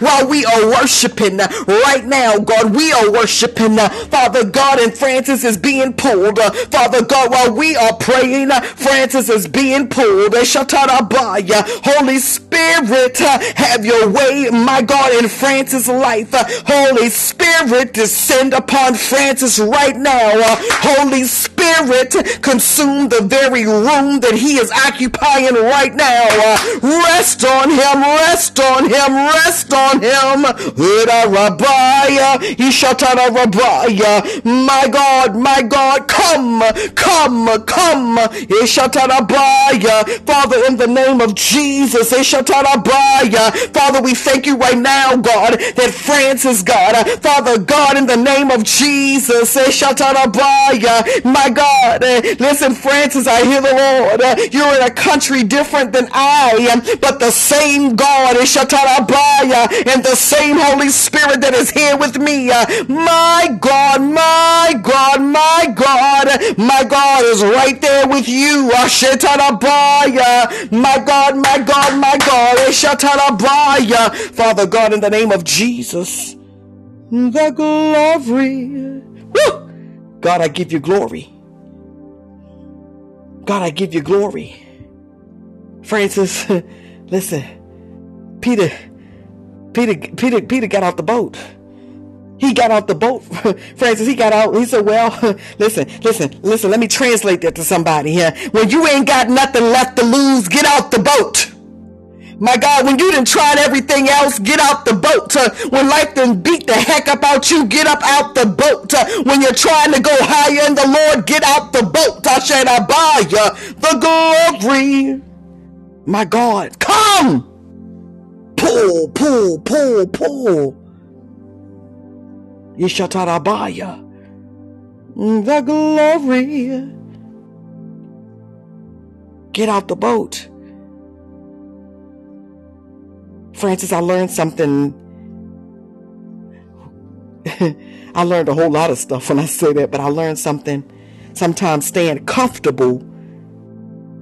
while we are worshiping right right now, God, we are worshiping, uh, Father God, and Francis is being pulled. Uh, Father God, while we are praying, uh, Francis is being pulled. Uh, Holy Spirit, have your way, my God, in Francis' life. Holy Spirit, descend upon Francis right now. Holy Spirit, consume the very room that he is occupying right now. Rest on him, rest on him, rest on him. My God, my God, come, come, come. Father, in the name of Jesus, Father, we thank you right now, God, that Francis, God, Father God, in the name of Jesus, my God, listen, Francis, I hear the Lord. You're in a country different than I am, but the same God, and the same Holy Spirit that is here with me. Uh, my God, my God, my God, my God is right there with you. Uh, my God, my God, my God. Uh, Father God, in the name of Jesus, the glory. Woo! God, I give you glory. God, I give you glory. Francis, listen, Peter, Peter, Peter, Peter got off the boat. He got out the boat, Francis. He got out. He said, "Well, listen, listen, listen. Let me translate that to somebody here. When you ain't got nothing left to lose, get out the boat." My God, when you done tried everything else, get out the boat. Uh, when life done beat the heck up out you, get up out the boat. Uh, when you're trying to go higher in the Lord, get out the boat. I said, I buy you the glory. My God, come. Pull, pull, pull, pull. Yishatarabaya. The glory. Get out the boat. Francis, I learned something. I learned a whole lot of stuff when I say that, but I learned something. Sometimes staying comfortable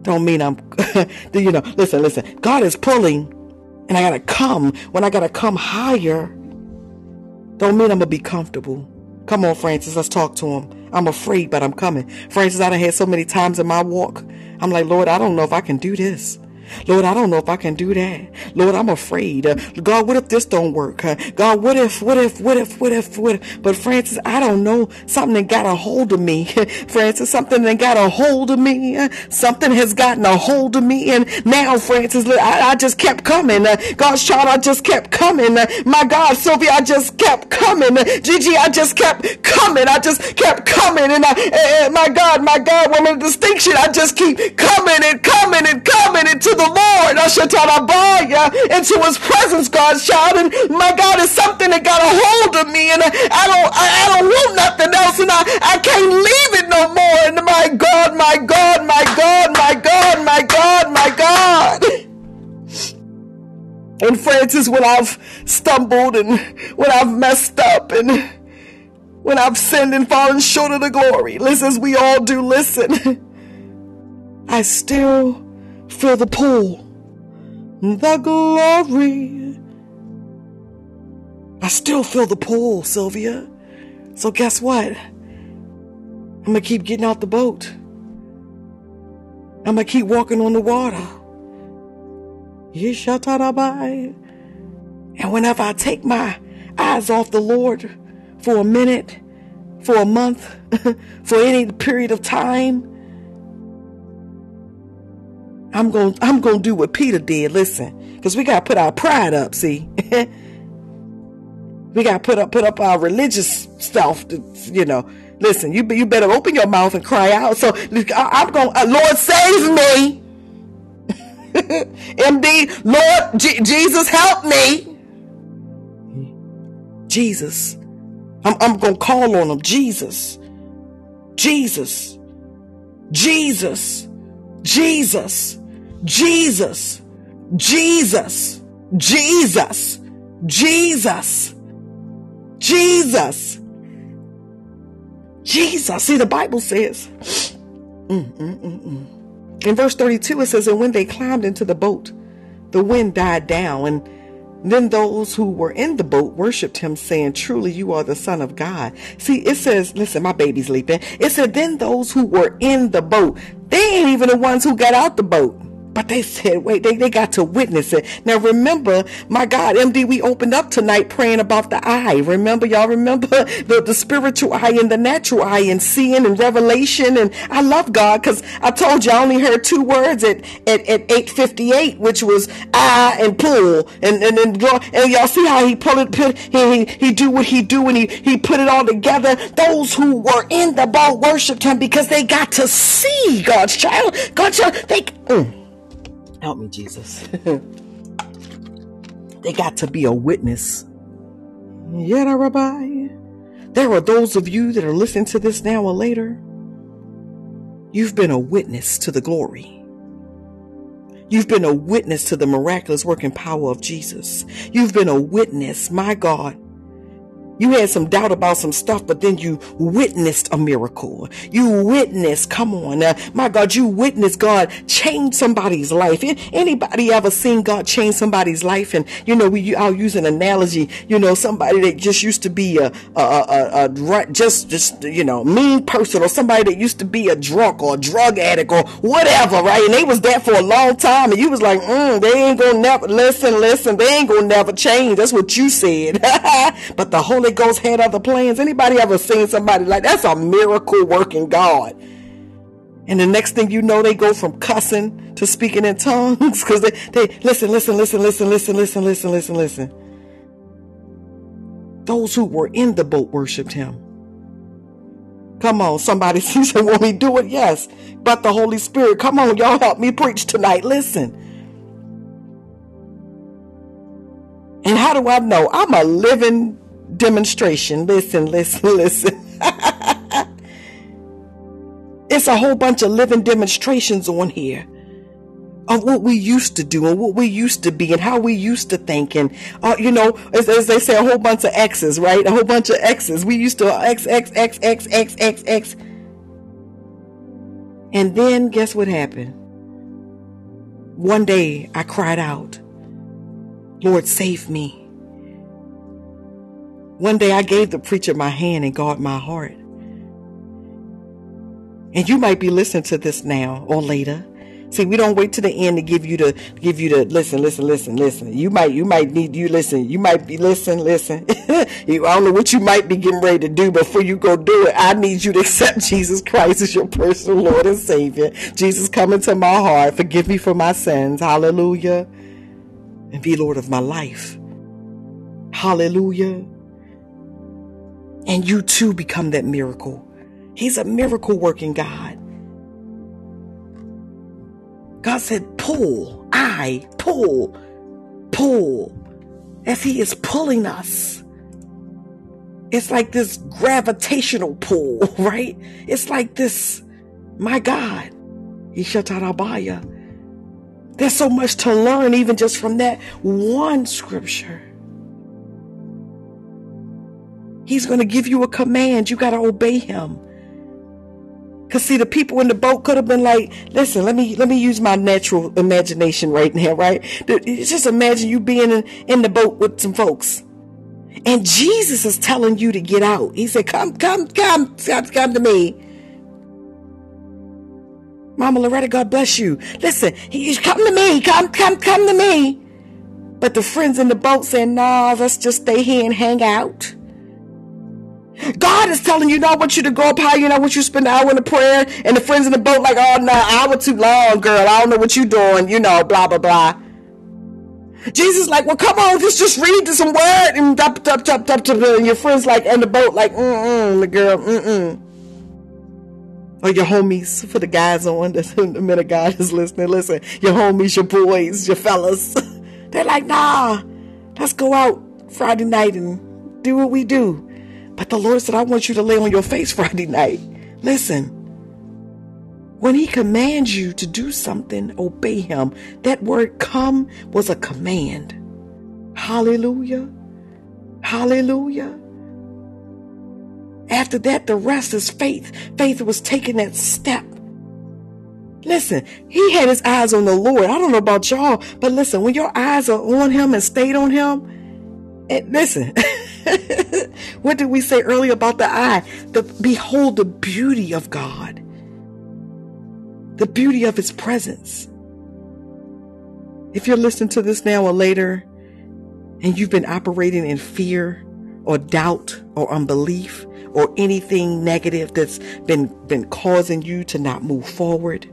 don't mean I'm, you know, listen, listen. God is pulling and I gotta come. When I gotta come higher, don't mean I'm gonna be comfortable. Come on, Francis, let's talk to him. I'm afraid, but I'm coming. Francis, I done had so many times in my walk. I'm like, Lord, I don't know if I can do this. Lord, I don't know if I can do that. Lord, I'm afraid. Uh, God, what if this don't work? Uh, God, what if, what if, what if, what if, what if? But Francis, I don't know. Something that got a hold of me. Francis, something that got a hold of me. Uh, something has gotten a hold of me. And now, Francis, I, I just kept coming. God's child, I just kept coming. My God, Sylvia, I just kept coming. Gigi, I just kept coming. I just kept coming. And I, my God, my God, woman of distinction, I just keep coming and coming and coming into the Lord, I buy you into his presence, God's child. And my God is something that got a hold of me, and I don't, I, don't want nothing else, and I, I can't leave it no more. And my God, my God, my God, my God, my God, my God. And Francis, when I've stumbled and when I've messed up and when I've sinned and fallen short of the glory, listen, as we all do, listen, I still Feel the pull, the glory. I still feel the pull, Sylvia. So guess what? I'm gonna keep getting out the boat. I'm gonna keep walking on the water. Yes, and whenever I take my eyes off the Lord for a minute, for a month, for any period of time, I'm going I'm going to do what Peter did. Listen, cuz we got to put our pride up, see? we got to put up put up our religious stuff to, you know. Listen, you you better open your mouth and cry out. So I, am going uh, Lord save me. MD, Lord G- Jesus help me. Jesus. I'm, I'm going to call on him. Jesus. Jesus. Jesus. Jesus. Jesus, Jesus, Jesus, Jesus, Jesus, Jesus. See, the Bible says, mm, mm, mm, mm. in verse 32, it says, And when they climbed into the boat, the wind died down, and then those who were in the boat worshiped him, saying, Truly, you are the Son of God. See, it says, listen, my baby's leaping. It said, Then those who were in the boat, they ain't even the ones who got out the boat. But they said, wait, they, they got to witness it. Now remember, my God, MD, we opened up tonight praying about the eye. Remember, y'all remember the, the spiritual eye and the natural eye and seeing and revelation. And I love God because I told you I only heard two words at, at, at 858, which was eye and pull. And, and, and, and y'all see how he pull it, put, he, he, he do what he do and he, he put it all together. Those who were in the boat worshiped him because they got to see God's child. God's child, they, mm. Help me, Jesus. they got to be a witness. Yeah, Rabbi. There are those of you that are listening to this now or later. You've been a witness to the glory. You've been a witness to the miraculous working power of Jesus. You've been a witness, my God, you had some doubt about some stuff, but then you witnessed a miracle. You witnessed, come on, uh, my God, you witnessed God change somebody's life. Anybody ever seen God change somebody's life? And you know, we I'll use an analogy. You know, somebody that just used to be a, a, a, a just just you know mean person, or somebody that used to be a drunk or a drug addict or whatever, right? And they was there for a long time, and you was like, mm, they ain't gonna never listen, listen, they ain't gonna never change. That's what you said. but the Holy Holy Ghost had other plans. Anybody ever seen somebody like that's a miracle working God? And the next thing you know, they go from cussing to speaking in tongues because they, they listen, listen, listen, listen, listen, listen, listen, listen, listen. Those who were in the boat worshiped him. Come on, somebody said, "Want me do it?" Yes, but the Holy Spirit. Come on, y'all, help me preach tonight. Listen. And how do I know? I'm a living demonstration. Listen, listen, listen. it's a whole bunch of living demonstrations on here of what we used to do and what we used to be and how we used to think and uh, you know as, as, they say a whole bunch of x's right? A whole bunch of x's. We used to x x x x x x x. And then guess what happened? One day i cried out lord save me one day i gave the preacher my hand and god my heart and you might be listening to this now or later See, we don't wait to the end to give you the give you the listen, listen, listen, listen. You might you might need you listen. You might be listen, listen. I don't know what you might be getting ready to do before you go do it. I need you to accept Jesus Christ as your personal Lord and Savior. Jesus, come into my heart. Forgive me for my sins. Hallelujah. And be Lord of my life. Hallelujah. And you too become that miracle. He's a miracle working God. God said, pull, I pull, pull, as He is pulling us. It's like this gravitational pull, right? It's like this, my God, Ishatarabaya. There's so much to learn even just from that one scripture. He's going to give you a command. You got to obey him. Cause see, the people in the boat could have been like, "Listen, let me let me use my natural imagination right now, right? Just imagine you being in, in the boat with some folks, and Jesus is telling you to get out. He said, "Come, come, come, come, come to me." Mama Loretta, God bless you. Listen, he's come to me, come, come, come to me. But the friends in the boat said, "Nah, let's just stay here and hang out." God is telling you, I want you to go up high. You know, I want you to spend an hour in the prayer. And the friends in the boat, like, oh, no, hour too long, girl. I don't know what you're doing. You know, blah, blah, blah. Jesus like, well, come on, just just read to some word and up, up, up, up, and your friends like in the boat, like, mm-mm, the girl, mm-mm. Or your homies for the guys on the, the minute God is listening. Listen, your homies, your boys, your fellas. They're like, nah, let's go out Friday night and do what we do. But the Lord said, I want you to lay on your face Friday night. Listen, when He commands you to do something, obey Him. That word come was a command. Hallelujah. Hallelujah. After that, the rest is faith. Faith was taking that step. Listen, he had his eyes on the Lord. I don't know about y'all, but listen, when your eyes are on him and stayed on him, and listen, what did we say earlier about the eye? The behold the beauty of God. The beauty of his presence. If you're listening to this now or later and you've been operating in fear or doubt or unbelief or anything negative that's been been causing you to not move forward,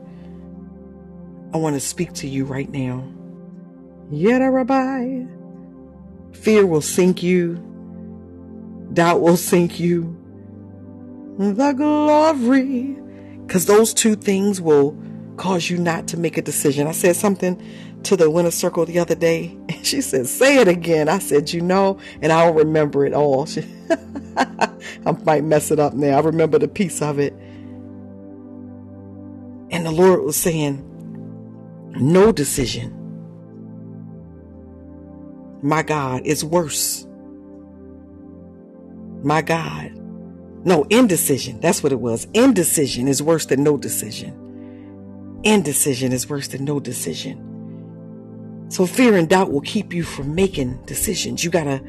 I want to speak to you right now. Yada Rabbi. Fear will sink you doubt will sink you. The glory. Because those two things will cause you not to make a decision. I said something to the winner circle the other day. And she said, Say it again. I said, You know, and I don't remember it all. She, I might mess it up now. I remember the piece of it. And the Lord was saying, No decision, my God, is worse my God. No, indecision. That's what it was. Indecision is worse than no decision. Indecision is worse than no decision. So fear and doubt will keep you from making decisions. You gotta,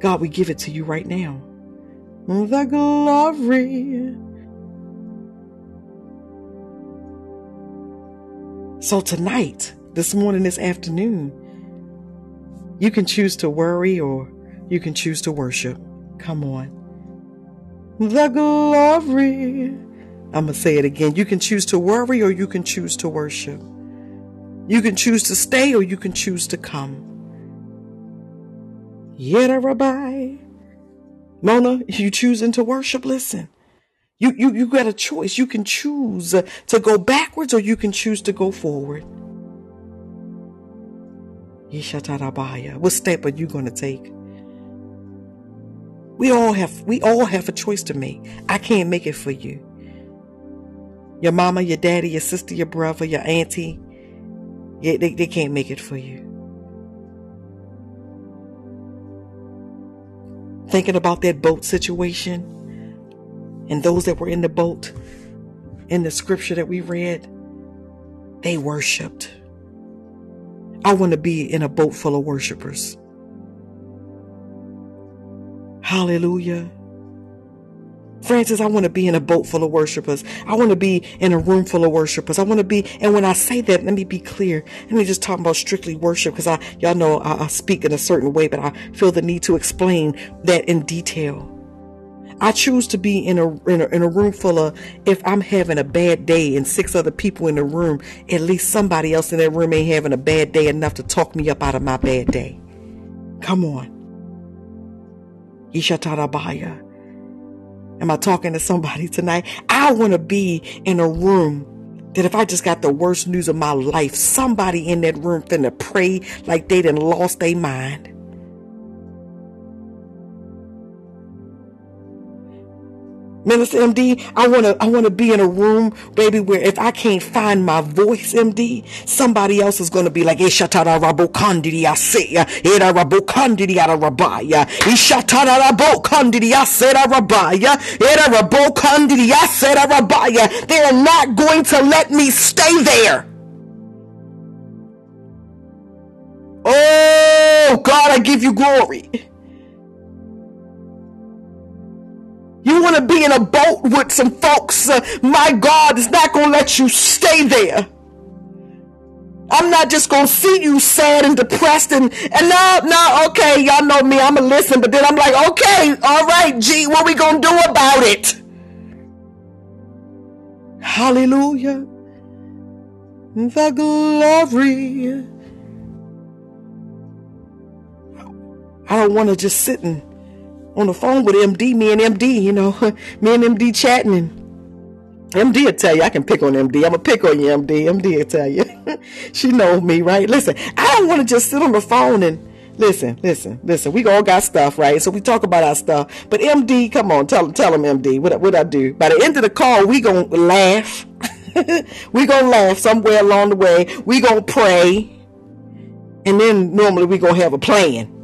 God, we give it to you right now. The glory. So tonight, this morning, this afternoon, you can choose to worry or you can choose to worship. Come on. The glory, I'm going to say it again. You can choose to worry or you can choose to worship. You can choose to stay or you can choose to come. Yet, Rabbi. Mona, you choosing to worship? Listen. You, you, you got a choice. You can choose to go backwards or you can choose to go forward. What step are you going to take? We all have we all have a choice to make. I can't make it for you. Your mama, your daddy, your sister, your brother, your auntie, yeah, they, they can't make it for you. Thinking about that boat situation and those that were in the boat in the scripture that we read, they worshiped. I want to be in a boat full of worshipers. Hallelujah. Francis, I want to be in a boat full of worshipers. I want to be in a room full of worshipers. I want to be, and when I say that, let me be clear. Let me just talk about strictly worship because I, y'all know I, I speak in a certain way, but I feel the need to explain that in detail. I choose to be in a, in a, in a room full of, if I'm having a bad day and six other people in the room, at least somebody else in that room ain't having a bad day enough to talk me up out of my bad day. Come on. Ishatarabaya. Am I talking to somebody tonight? I want to be in a room that if I just got the worst news of my life, somebody in that room finna pray like they done lost their mind. Minister MD, I want to I want to be in a room, baby, where if I can't find my voice, MD, somebody else is going to be like, "Ishatara rabo kandidi aseya, era rabo kandidi ara rabaya, ishatara rabo kandidi asera rabaya, rabo kandidi asera rabaya." They are not going to let me stay there. Oh God, I give you glory. You want to be in a boat with some folks, uh, my God is not going to let you stay there. I'm not just going to see you sad and depressed and, and no, no, okay, y'all know me, I'm going to listen, but then I'm like, okay, all right, G, what we going to do about it? Hallelujah. The glory. I don't want to just sit and on the phone with MD, me and MD, you know, me and MD chatting. And MD will tell you, I can pick on MD. I'm going to pick on you, MD. MD will tell you. she knows me, right? Listen, I don't want to just sit on the phone and listen, listen, listen. We all got stuff, right? So we talk about our stuff. But MD, come on, tell, tell him, MD, what, what I do. By the end of the call, we going to laugh. we going to laugh somewhere along the way. We going to pray. And then normally we going to have a plan.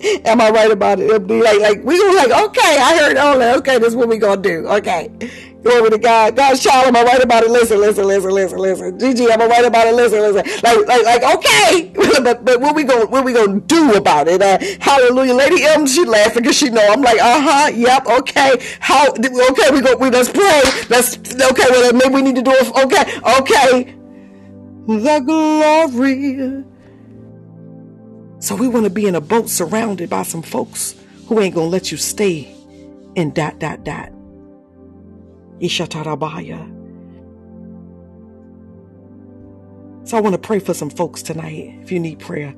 Am I right about it? It'll be like, like we were like, okay, I heard all that. Okay, this is what we gonna do. Okay, glory to God. God's child, am I right about it? Listen, listen, listen, listen, listen. Gigi, am I right about it? Listen, listen. Like, like, like, okay, but but what we gonna what we gonna do about it? Uh, hallelujah, Lady M, she laughing because she know. I'm like, uh huh, yep, okay. How? Okay, we go. We let's pray. Let's okay. Well, maybe we need to do it. Okay, okay. The glory so we want to be in a boat surrounded by some folks who ain't going to let you stay in dot, dot, dot. Ishatarabaya. So I want to pray for some folks tonight. If you need prayer,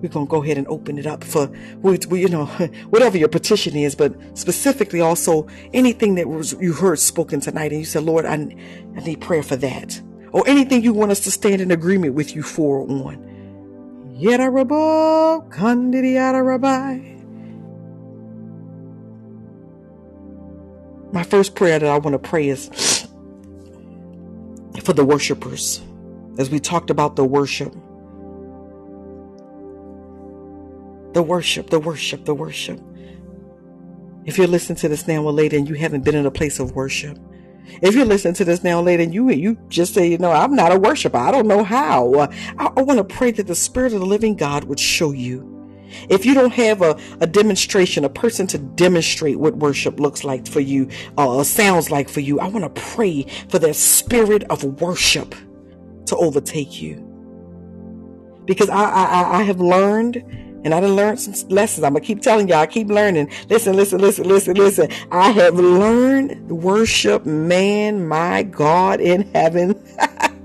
we're going to go ahead and open it up for, you know, whatever your petition is, but specifically also anything that was you heard spoken tonight and you said, Lord, I, I need prayer for that. Or anything you want us to stand in agreement with you for on. Yedarabo Kandidiyarabai. My first prayer that I want to pray is for the worshipers. As we talked about the worship. The worship, the worship, the worship. If you're listening to this now or later and you haven't been in a place of worship, if you're listening to this now later and you you just say, you know, I'm not a worshiper. I don't know how. I, I want to pray that the Spirit of the living God would show you. If you don't have a, a demonstration, a person to demonstrate what worship looks like for you, uh, sounds like for you, I want to pray for that spirit of worship to overtake you. Because I, I, I have learned And I done learned some lessons. I'm gonna keep telling y'all, I keep learning. Listen, listen, listen, listen, listen. I have learned worship, man, my God in heaven.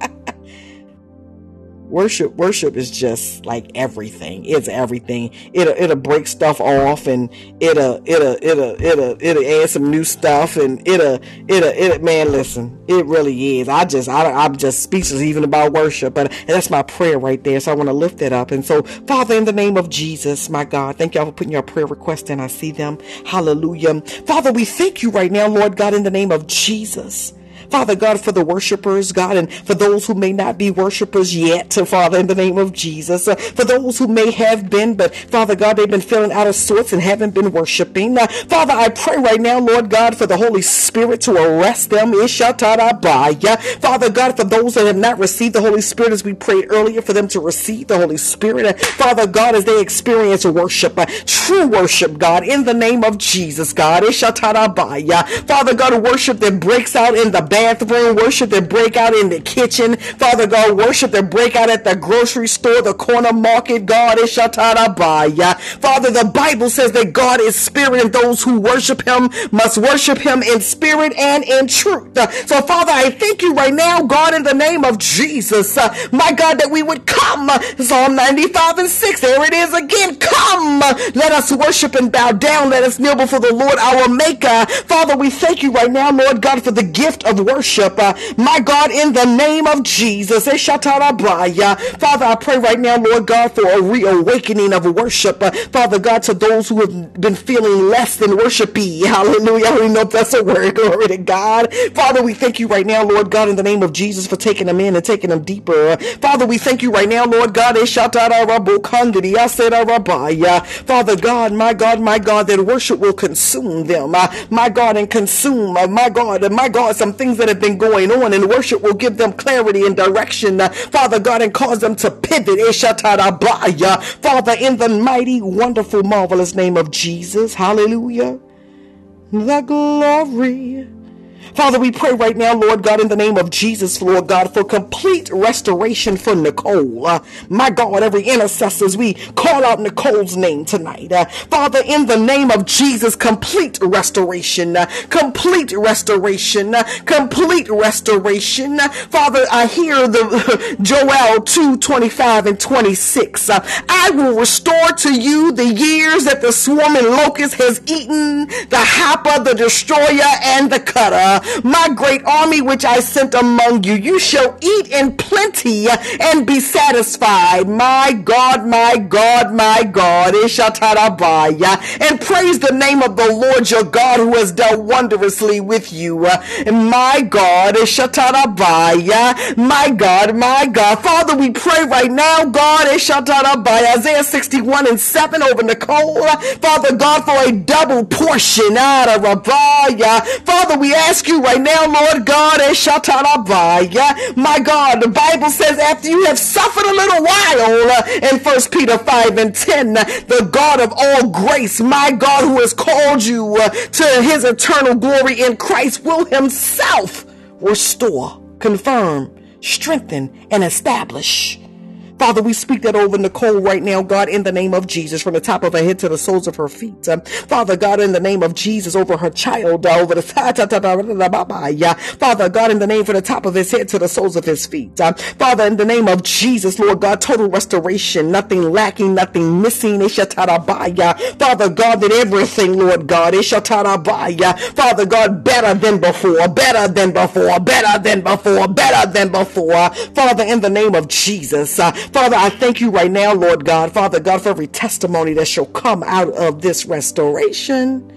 worship worship is just like everything. It's everything. It'll it'll break stuff off and it'll it'll it'll it'll it'll add some new stuff and it'll it'll it'll man listen it really is. I just I, i'm just speechless even about worship but that's my prayer right there. So i want to lift it up. And so father in the name of jesus my god thank y'all for putting your prayer request in. I see them. Hallelujah. Father we thank you right now lord god in the name of jesus Father God, for the worshipers, God, and for those who may not be worshipers yet, Father, in the name of Jesus, uh, for those who may have been, but Father God, they've been feeling out of sorts and haven't been worshiping. Uh, Father, I pray right now, Lord God, for the Holy Spirit to arrest them. Father God, for those that have not received the Holy Spirit, as we prayed earlier, for them to receive the Holy Spirit. Uh, Father God, as they experience worship, uh, true worship, God, in the name of Jesus, God. Father God, worship that breaks out in the worship that break out in the kitchen, Father God, worship that break out at the grocery store, the corner market, God is Shatarabaya. Father, the Bible says that God is spirit and those who worship him must worship him in spirit and in truth. So Father, I thank you right now, God, in the name of Jesus, my God, that we would come. Psalm 95 and 6, there it is again. Come, let us worship and bow down. Let us kneel before the Lord our Maker. Father, we thank you right now, Lord God, for the gift of worship. Uh, my God, in the name of Jesus. Eh, Father, I pray right now, Lord God, for a reawakening of worship. Uh, Father God, to those who have been feeling less than worshipy. Hallelujah. I don't know if that's a word. Glory to God. Father, we thank you right now, Lord God, in the name of Jesus, for taking them in and taking them deeper. Uh, Father, we thank you right now, Lord God. Eh, Father God, my God, my God, that worship will consume them. Uh, my God, and consume, uh, my God, my God, some things things that have been going on and worship will give them clarity and direction, Father God, and cause them to pivot. Father, in the mighty, wonderful, marvelous name of Jesus. Hallelujah. The glory Father, we pray right now, Lord God, in the name of Jesus, Lord God, for complete restoration for Nicole. Uh, my God, every intercessors, we call out Nicole's name tonight. Uh, Father, in the name of Jesus, complete restoration, uh, complete restoration, uh, complete restoration. Father, I hear the Joel 2, 25 and 26. Uh, I will restore to you the years that the swarming locust has eaten, the hopper, the destroyer, and the cutter my great army which I sent among you. You shall eat in plenty and be satisfied. My God, my God, my God. And praise the name of the Lord your God who has dealt wondrously with you. My God, my God, my God. Father, we pray right now, God, Isaiah 61 and 7 over Nicole. Father God, for a double portion. Father, we ask you you right now, Lord God, eh, my God, the Bible says after you have suffered a little while uh, in First Peter 5 and 10, eh, the God of all grace, my God who has called you to his eternal glory in Christ will himself restore, confirm, strengthen, and establish Father, we speak that over Nicole right now, God, in the name of Jesus, from the top of her head to the soles of her feet. Um, Father God, in the name of Jesus, over her child, uh, over the Father God, in the name from the top of his head to the soles of his feet. Um, Father, in the name of Jesus, Lord God, total restoration, nothing lacking, nothing missing. Father God, that everything, Lord God, Father God, better than before, better than before, better than before, better than before. Father, in the name of Jesus, uh, Father, I thank you right now, Lord God, Father God, for every testimony that shall come out of this restoration.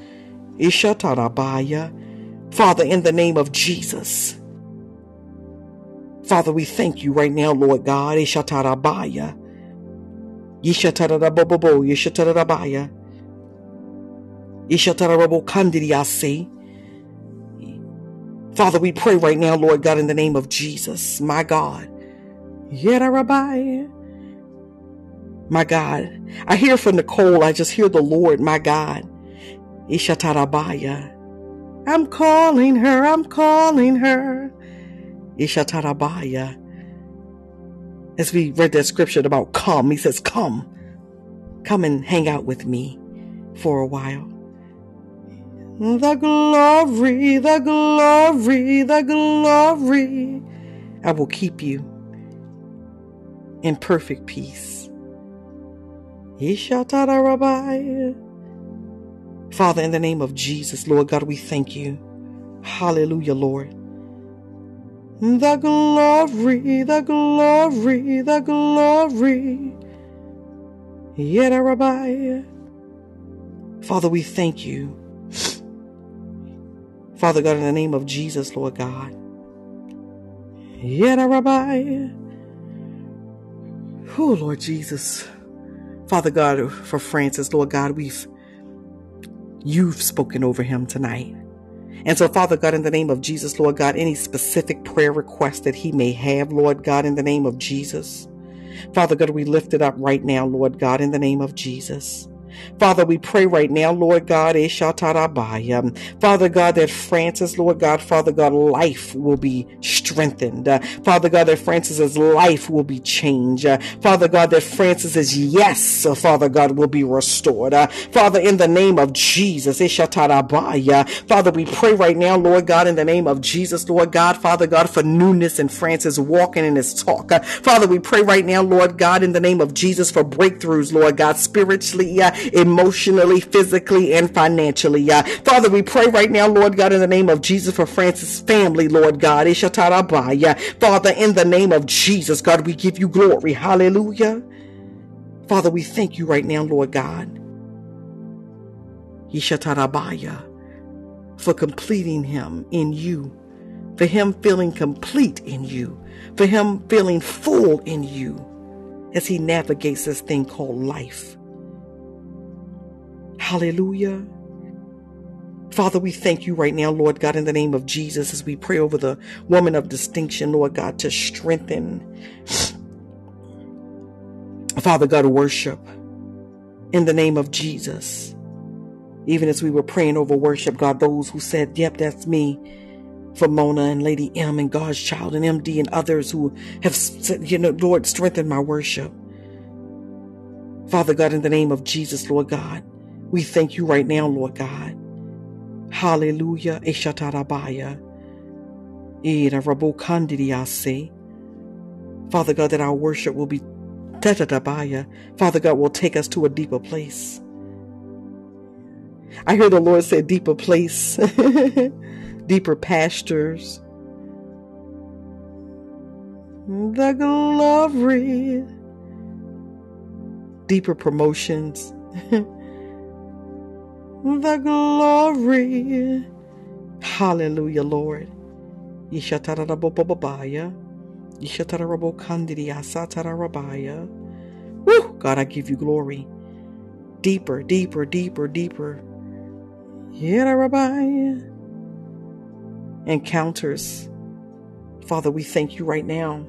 Ishatarabaya. Father, in the name of Jesus. Father, we thank you right now, Lord God. Ishatarabaya. Yishatarabobo, Yishatarabaya. Ishatarabo kandiriase. Father, we pray right now, Lord God, in the name of Jesus, my God. Yet My God. I hear from Nicole. I just hear the Lord, my God. Ishatarabaya. I'm calling her. I'm calling her. Ishatarabaya. As we read that scripture about come, he says, come. come and hang out with me for a while. The glory, the glory, the glory. I will keep you in perfect peace. Father, in the name of Jesus, Lord God, we thank you. Hallelujah, Lord. The glory, the glory, the glory. Yet, Rabbi. Father, we thank you. Father God, in the name of Jesus, Lord God. Yet, Rabbi. Oh, Lord Jesus. Father God, for Francis, Lord God, we've you've spoken over him tonight. And so, Father God, in the name of Jesus, Lord God, any specific prayer request that he may have, Lord God, in the name of Jesus. Father God, we lift it up right now, Lord God, in the name of Jesus. Father, we pray right now, Lord God, Father God, that Francis, Lord God, Father God, life will be strengthened. Father God, that Francis's life will be changed. Father God, that Francis's yes, Father God, will be restored. Father, in the name of Jesus, Father, we pray right now, Lord God, in the name of Jesus, Lord God, Father God, for newness in Francis walking in his talk. Father, we pray right now, Lord God, in the name of Jesus, for breakthroughs, Lord God, spiritually, uh, emotionally, physically, and financially. Uh, Father, we pray right now, Lord God, in the name of Jesus for Francis' family, Lord God. Father, in the name of Jesus, God, we give you glory. Hallelujah. Father, we thank you right now, Lord God. For completing him in you, for him feeling complete in you, for him feeling full in you as he navigates this thing called life. Hallelujah. Father, we thank you right now, Lord God, in the name of Jesus, as we pray over the woman of distinction, Lord God, to strengthen, Father God, worship in the name of Jesus. Even as we were praying over worship, God, those who said, Yep, that's me, for Mona and Lady M and God's Child and MD and others who have said, You know, Lord, strengthen my worship. Father God, in the name of Jesus, Lord God, we thank you right now, Lord God. Hallelujah. Eshatarabaya. Father God, that our worship will be Tetatabaya. Father God will take us to a deeper place. I hear the Lord say deeper place, deeper pastures. The glory, deeper promotions. the glory. Hallelujah, Lord. Yishatarabobabaya. Yishatarabokandiriasatarabaya. Woo! God, I give you glory. Deeper, deeper, deeper, deeper. Yetarabaya. Encounters. Father, we thank you right now.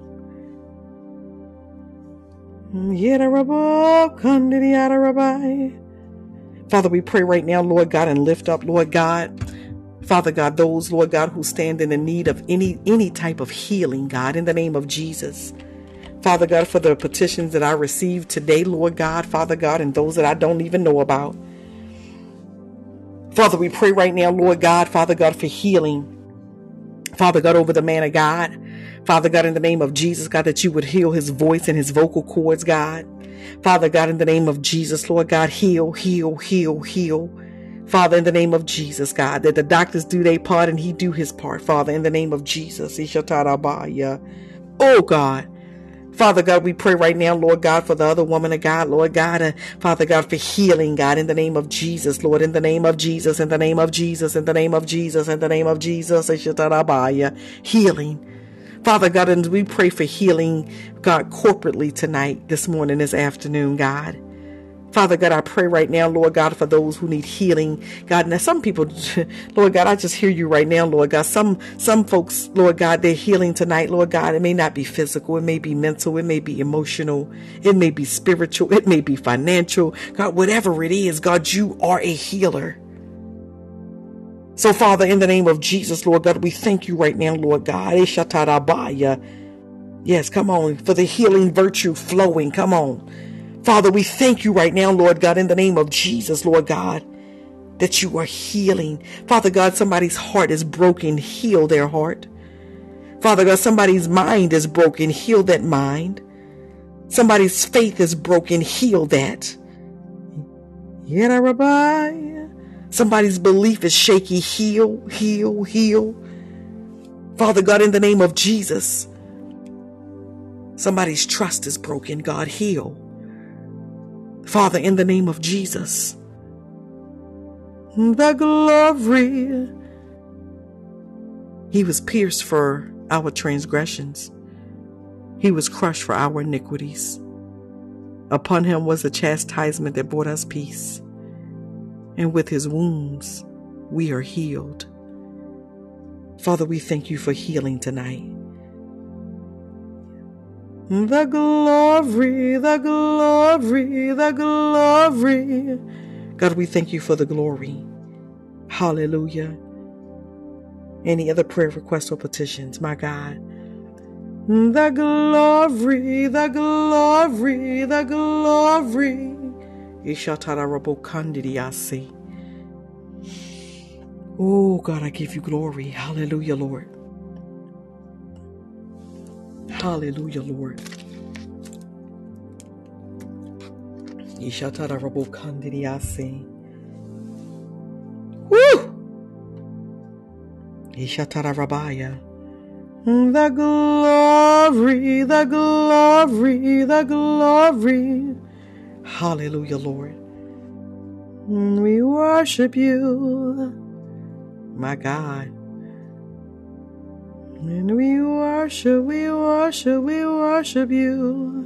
Yetarabokandiriatarabaya. Father, we pray right now, Lord God, and lift up, Lord God, Father God, those, Lord God, who stand in the need of any any type of healing, God, in the name of Jesus. Father God, for the petitions that I received today, Lord God, Father God, and those that I don't even know about. Father, we pray right now, Lord God, Father God, for healing. Father God, over the man of God. Father God, in the name of Jesus, God, that you would heal his voice and his vocal cords, God. Father God, in the name of Jesus, Lord God, heal, heal, heal, heal. Father, in the name of Jesus, God, that the doctors do their part and he do his part. Father, in the name of Jesus. Oh God. Father God, we pray right now, Lord God, for the other woman of God, Lord God, uh, Father God, for healing, God, in the name of Jesus, Lord, in the name of Jesus, in the name of Jesus, in the name of Jesus, in the name of Jesus, healing. Father God, and we pray for healing, God, corporately tonight, this morning, this afternoon, God. Father God, I pray right now, Lord God, for those who need healing. God, now some people, Lord God, I just hear you right now, Lord God. Some some folks, Lord God, they're healing tonight, Lord God. It may not be physical, it may be mental, it may be emotional, it may be spiritual, it may be financial. God, whatever it is, God, you are a healer. So, Father, in the name of Jesus, Lord God, we thank you right now, Lord God. Yes, come on, for the healing virtue flowing. Come on. Father, we thank you right now, Lord God, in the name of Jesus, Lord God, that you are healing. Father God, somebody's heart is broken. Heal their heart. Father God, somebody's mind is broken. Heal that mind. Somebody's faith is broken. Heal that. Somebody's belief is shaky. Heal, heal, heal. Father God, in the name of Jesus, somebody's trust is broken. God, heal. Father, in the name of Jesus, the glory. He was pierced for our transgressions, He was crushed for our iniquities. Upon Him was the chastisement that brought us peace, and with His wounds we are healed. Father, we thank you for healing tonight. The glory, the glory, the glory. God, we thank you for the glory. Hallelujah. Any other prayer requests or petitions, my God? The glory, the glory, the glory. Oh, God, I give you glory. Hallelujah, Lord. Hallelujah, Lord. Ishatarabokandidiyasi. Woo! The glory, the glory, the glory. Hallelujah, Lord. We worship you, my God. And we worship, we worship, we worship you.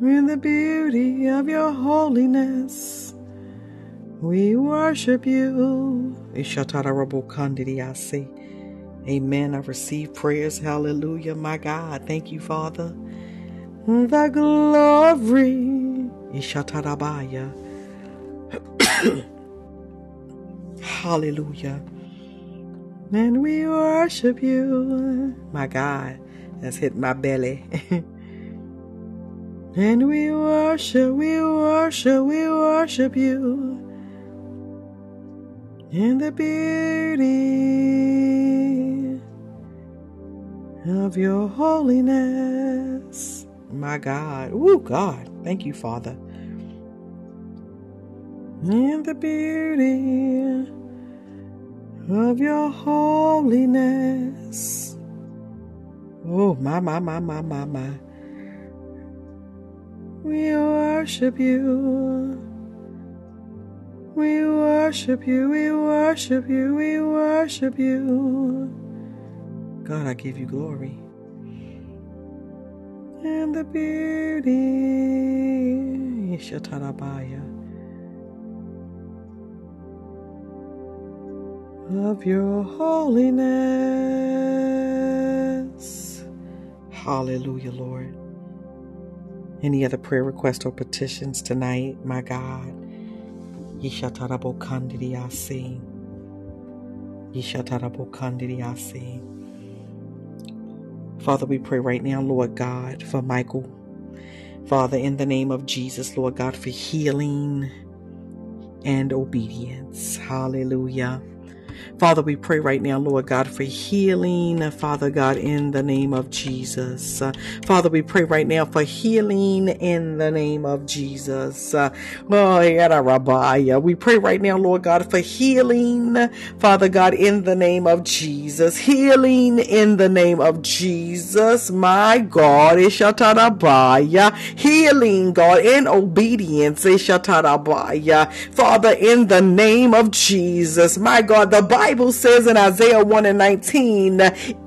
In the beauty of your holiness, we worship you. Amen. I receive prayers. Hallelujah, my God. Thank you, Father. The glory. Ishatarabaya. Hallelujah. And we worship you. My God, that's hit my belly. and we worship, we worship, we worship you. In the beauty of your holiness. My God. Oh, God. Thank you, Father. In the beauty of your holiness. Oh, my, my, my, my, my, my. We worship you. We worship you, we worship you, we worship you. God, I give you glory. And the beauty, Shatarabaya, of your holiness. Hallelujah, Lord. Any other prayer requests or petitions tonight, my God? Yishatarabo Kandiriasi. Yishatarabo Kandiriasi. Father, we pray right now, Lord God, for Michael. Father, in the name of Jesus, Lord God, for healing and obedience. Hallelujah. Father, we pray right now, Lord God, for healing, Father God, in the name of Jesus. Uh, Father, we pray right now for healing in the name of Jesus. Uh, we pray right now, Lord God, for healing, Father God, in the name of Jesus. Healing in the name of Jesus. My God, healing, God, in obedience. Father, in the name of Jesus. My God, the Bible says in Isaiah 1 and 19,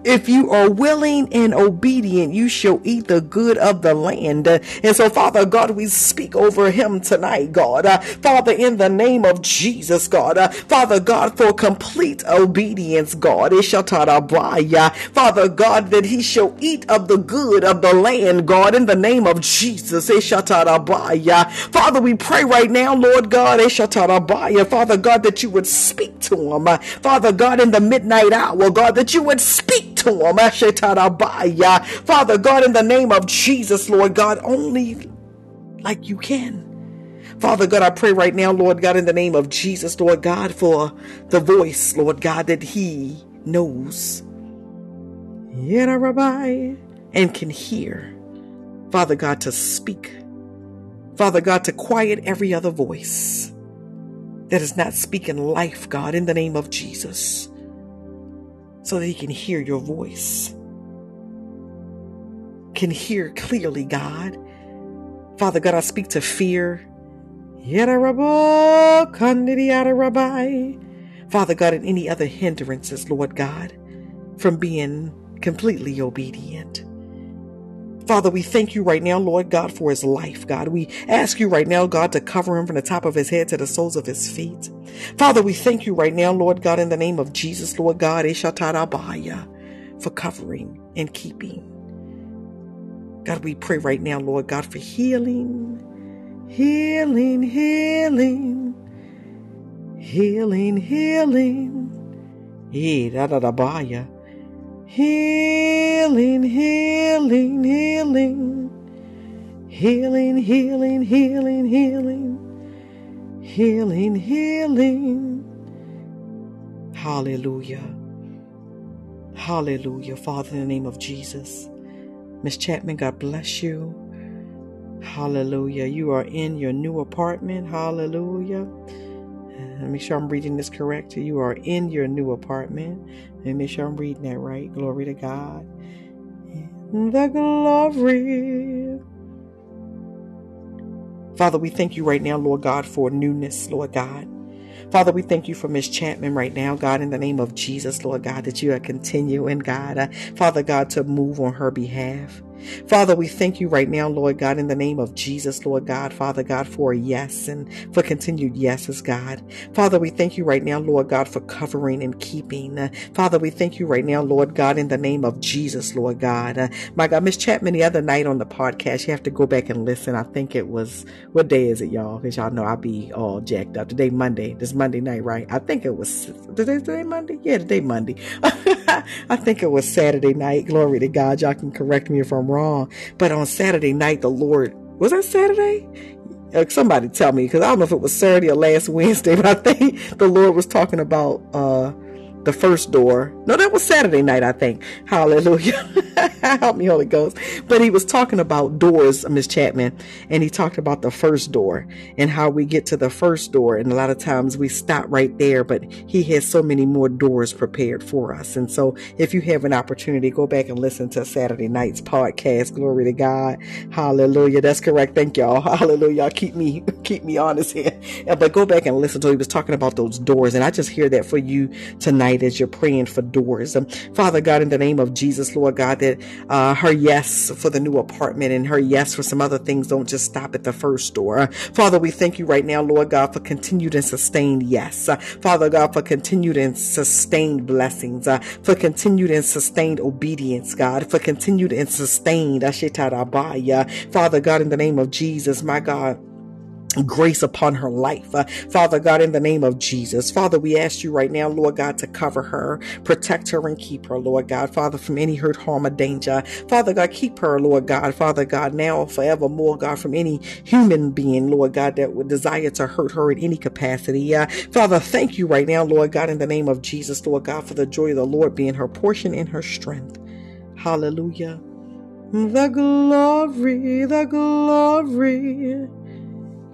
if you are willing and obedient, you shall eat the good of the land. And so, Father God, we speak over him tonight, God. Uh, Father, in the name of Jesus, God. Uh, Father God, for complete obedience, God. Father God, that he shall eat of the good of the land, God, in the name of Jesus. Father, we pray right now, Lord God, Father God, that you would speak to him. Father God, in the midnight hour, God, that you would speak to. Father God, in the name of Jesus, Lord God, only like you can. Father God, I pray right now, Lord God, in the name of Jesus, Lord God, for the voice, Lord God, that He knows. And can hear. Father God, to speak. Father God, to quiet every other voice that is not speaking life, God, in the name of Jesus, so that He can hear your voice. Can hear clearly, God. Father God, I speak to fear. Father God, and any other hindrances, Lord God, from being completely obedient. Father, we thank you right now, Lord God, for his life, God. We ask you right now, God, to cover him from the top of his head to the soles of his feet. Father, we thank you right now, Lord God, in the name of Jesus, Lord God, for covering and keeping. God, we pray right now, Lord God, for healing, healing, healing, healing, healing. Healing, healing, healing. Healing, healing, healing, healing. Healing, healing. Hallelujah. Hallelujah. Father, in the name of Jesus. Miss Chapman, God bless you. Hallelujah. You are in your new apartment. Hallelujah. Let me make sure I'm reading this correct. You are in your new apartment. Let me make sure I'm reading that right. Glory to God. The glory. Father, we thank you right now, Lord God, for newness, Lord God. Father, we thank you for Miss Chapman right now, God, in the name of Jesus, Lord God, that you are continuing, God, uh, Father God, to move on her behalf. Father, we thank you right now, Lord God, in the name of Jesus, Lord God, Father God, for a yes and for continued yeses, God. Father, we thank you right now, Lord God, for covering and keeping. Father, we thank you right now, Lord God, in the name of Jesus, Lord God. Uh, my God, Miss Chapman, the other night on the podcast, you have to go back and listen. I think it was, what day is it, y'all? Because y'all know I'll be all jacked up. Today, Monday. This Monday night, right? I think it was, today, today Monday? Yeah, today Monday. I think it was Saturday night. Glory to God. Y'all can correct me if I'm wrong. But on Saturday night, the Lord, was that Saturday? Uh, somebody tell me, because I don't know if it was Saturday or last Wednesday, but I think the Lord was talking about, uh, the first door. No, that was Saturday night, I think. Hallelujah. Help me, Holy Ghost. But he was talking about doors, Miss Chapman, and he talked about the first door and how we get to the first door. And a lot of times we stop right there, but he has so many more doors prepared for us. And so if you have an opportunity, go back and listen to Saturday night's podcast. Glory to God. Hallelujah. That's correct. Thank y'all. Hallelujah. Keep me, keep me honest here. But go back and listen to, he was talking about those doors. And I just hear that for you tonight tonight as you're praying for doors. Um, Father God, in the name of Jesus, Lord God, that uh, her yes for the new apartment and her yes for some other things don't just stop at the first door. Uh, Father, we thank you right now, Lord God, for continued and sustained yes. Uh, Father God, for continued and sustained blessings, uh, for continued and sustained obedience, God, for continued and sustained. Father God, in the name of Jesus, my God grace upon her life. Uh, Father God, in the name of Jesus, Father, we ask you right now, Lord God, to cover her, protect her, and keep her, Lord God, Father, from any hurt, harm, or danger. Father God, keep her, Lord God, Father God, now and forevermore, God, from any human being, Lord God, that would desire to hurt her in any capacity. Uh, Father, thank you right now, Lord God, in the name of Jesus, Lord God, for the joy of the Lord being her portion and her strength. Hallelujah. The glory, the glory.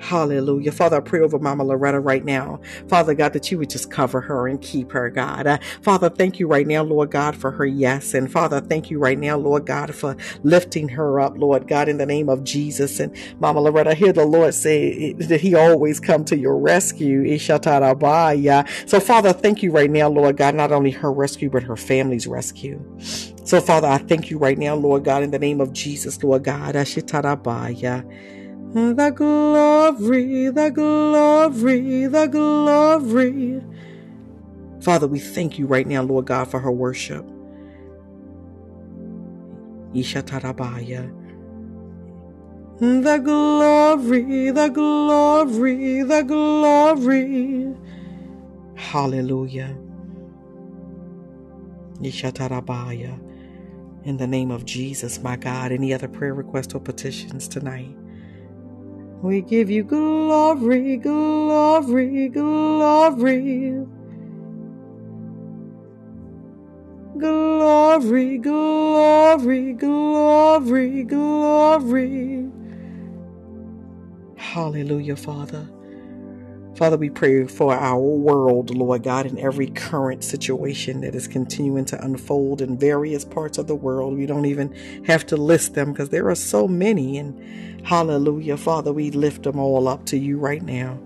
Hallelujah. Father, I pray over Mama Loretta right now. Father God, that you would just cover her and keep her, God. Uh, Father, thank you right now, Lord God, for her yes. And Father, thank you right now, Lord God, for lifting her up, Lord God, in the name of Jesus. And Mama Loretta, hear the Lord say that he always come to your rescue. So Father, thank you right now, Lord God, not only her rescue, but her family's rescue. So Father, I thank you right now, Lord God, in the name of Jesus, Lord God. The glory, the glory, the glory. Father, we thank you right now, Lord God, for her worship. Ishatarabaya. The glory, the glory, the glory. Hallelujah. Ishatarabaya. In the name of Jesus, my God. Any other prayer requests or petitions tonight? We give you glory, glory, glory. Glory, glory, glory, glory. Hallelujah, Father. Father, we pray for our world, Lord God, in every current situation that is continuing to unfold in various parts of the world. We don't even have to list them because there are so many. And hallelujah, Father, we lift them all up to you right now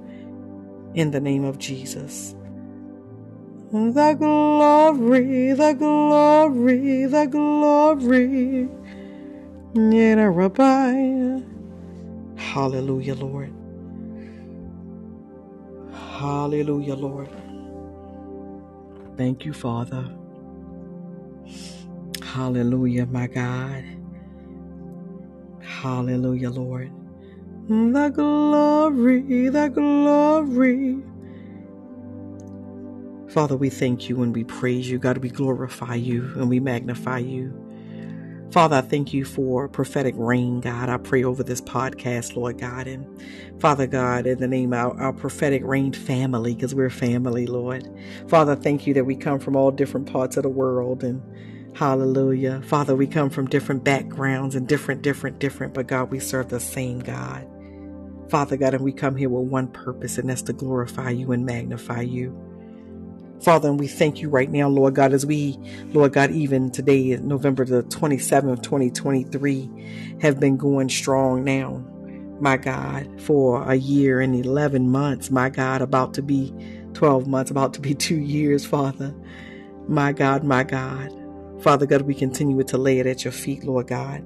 in the name of Jesus. The glory, the glory, the glory. Hallelujah, Lord. Hallelujah, Lord. Thank you, Father. Hallelujah, my God. Hallelujah, Lord. The glory, the glory. Father, we thank you and we praise you. God, we glorify you and we magnify you. Father, I thank you for Prophetic Reign, God. I pray over this podcast, Lord God. And Father God, in the name of our, our Prophetic Reign family, because we're family, Lord. Father, thank you that we come from all different parts of the world and hallelujah. Father, we come from different backgrounds and different, different, different, but God, we serve the same God. Father God, and we come here with one purpose, and that's to glorify you and magnify you. Father, and we thank you right now, Lord God, as we, Lord God, even today, November the 27th, 2023, have been going strong now, my God, for a year and 11 months, my God, about to be 12 months, about to be two years, Father. My God, my God. Father God, we continue to lay it at your feet, Lord God.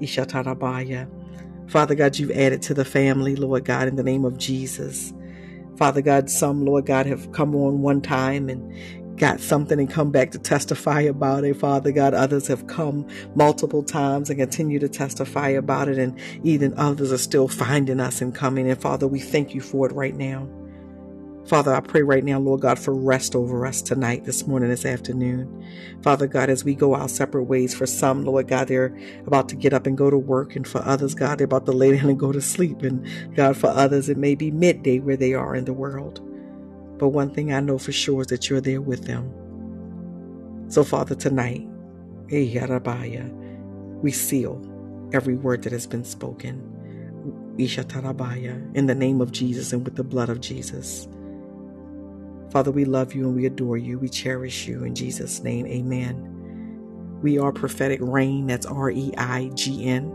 Ishatarabaya. Father God, you've added to the family, Lord God, in the name of Jesus. Father God, some, Lord God, have come on one time and got something and come back to testify about it. Father God, others have come multiple times and continue to testify about it. And even others are still finding us and coming. And Father, we thank you for it right now. Father, I pray right now, Lord God, for rest over us tonight, this morning, this afternoon. Father God, as we go our separate ways, for some, Lord God, they're about to get up and go to work, and for others, God, they're about to lay down and go to sleep. And God, for others, it may be midday where they are in the world. But one thing I know for sure is that you're there with them. So, Father, tonight, eh, we seal every word that has been spoken. In the name of Jesus and with the blood of Jesus. Father, we love you and we adore you. We cherish you. In Jesus' name, amen. We are Prophetic Reign. That's R E I G N.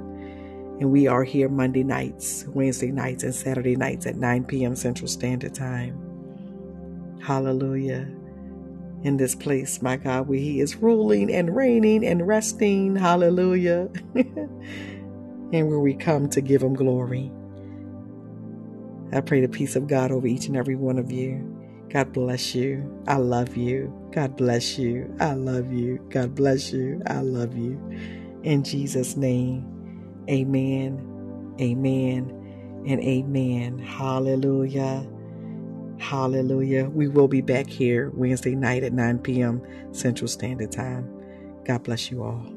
And we are here Monday nights, Wednesday nights, and Saturday nights at 9 p.m. Central Standard Time. Hallelujah. In this place, my God, where He is ruling and reigning and resting. Hallelujah. and where we come to give Him glory. I pray the peace of God over each and every one of you. God bless you. I love you. God bless you. I love you. God bless you. I love you. In Jesus' name, amen, amen, and amen. Hallelujah. Hallelujah. We will be back here Wednesday night at 9 p.m. Central Standard Time. God bless you all.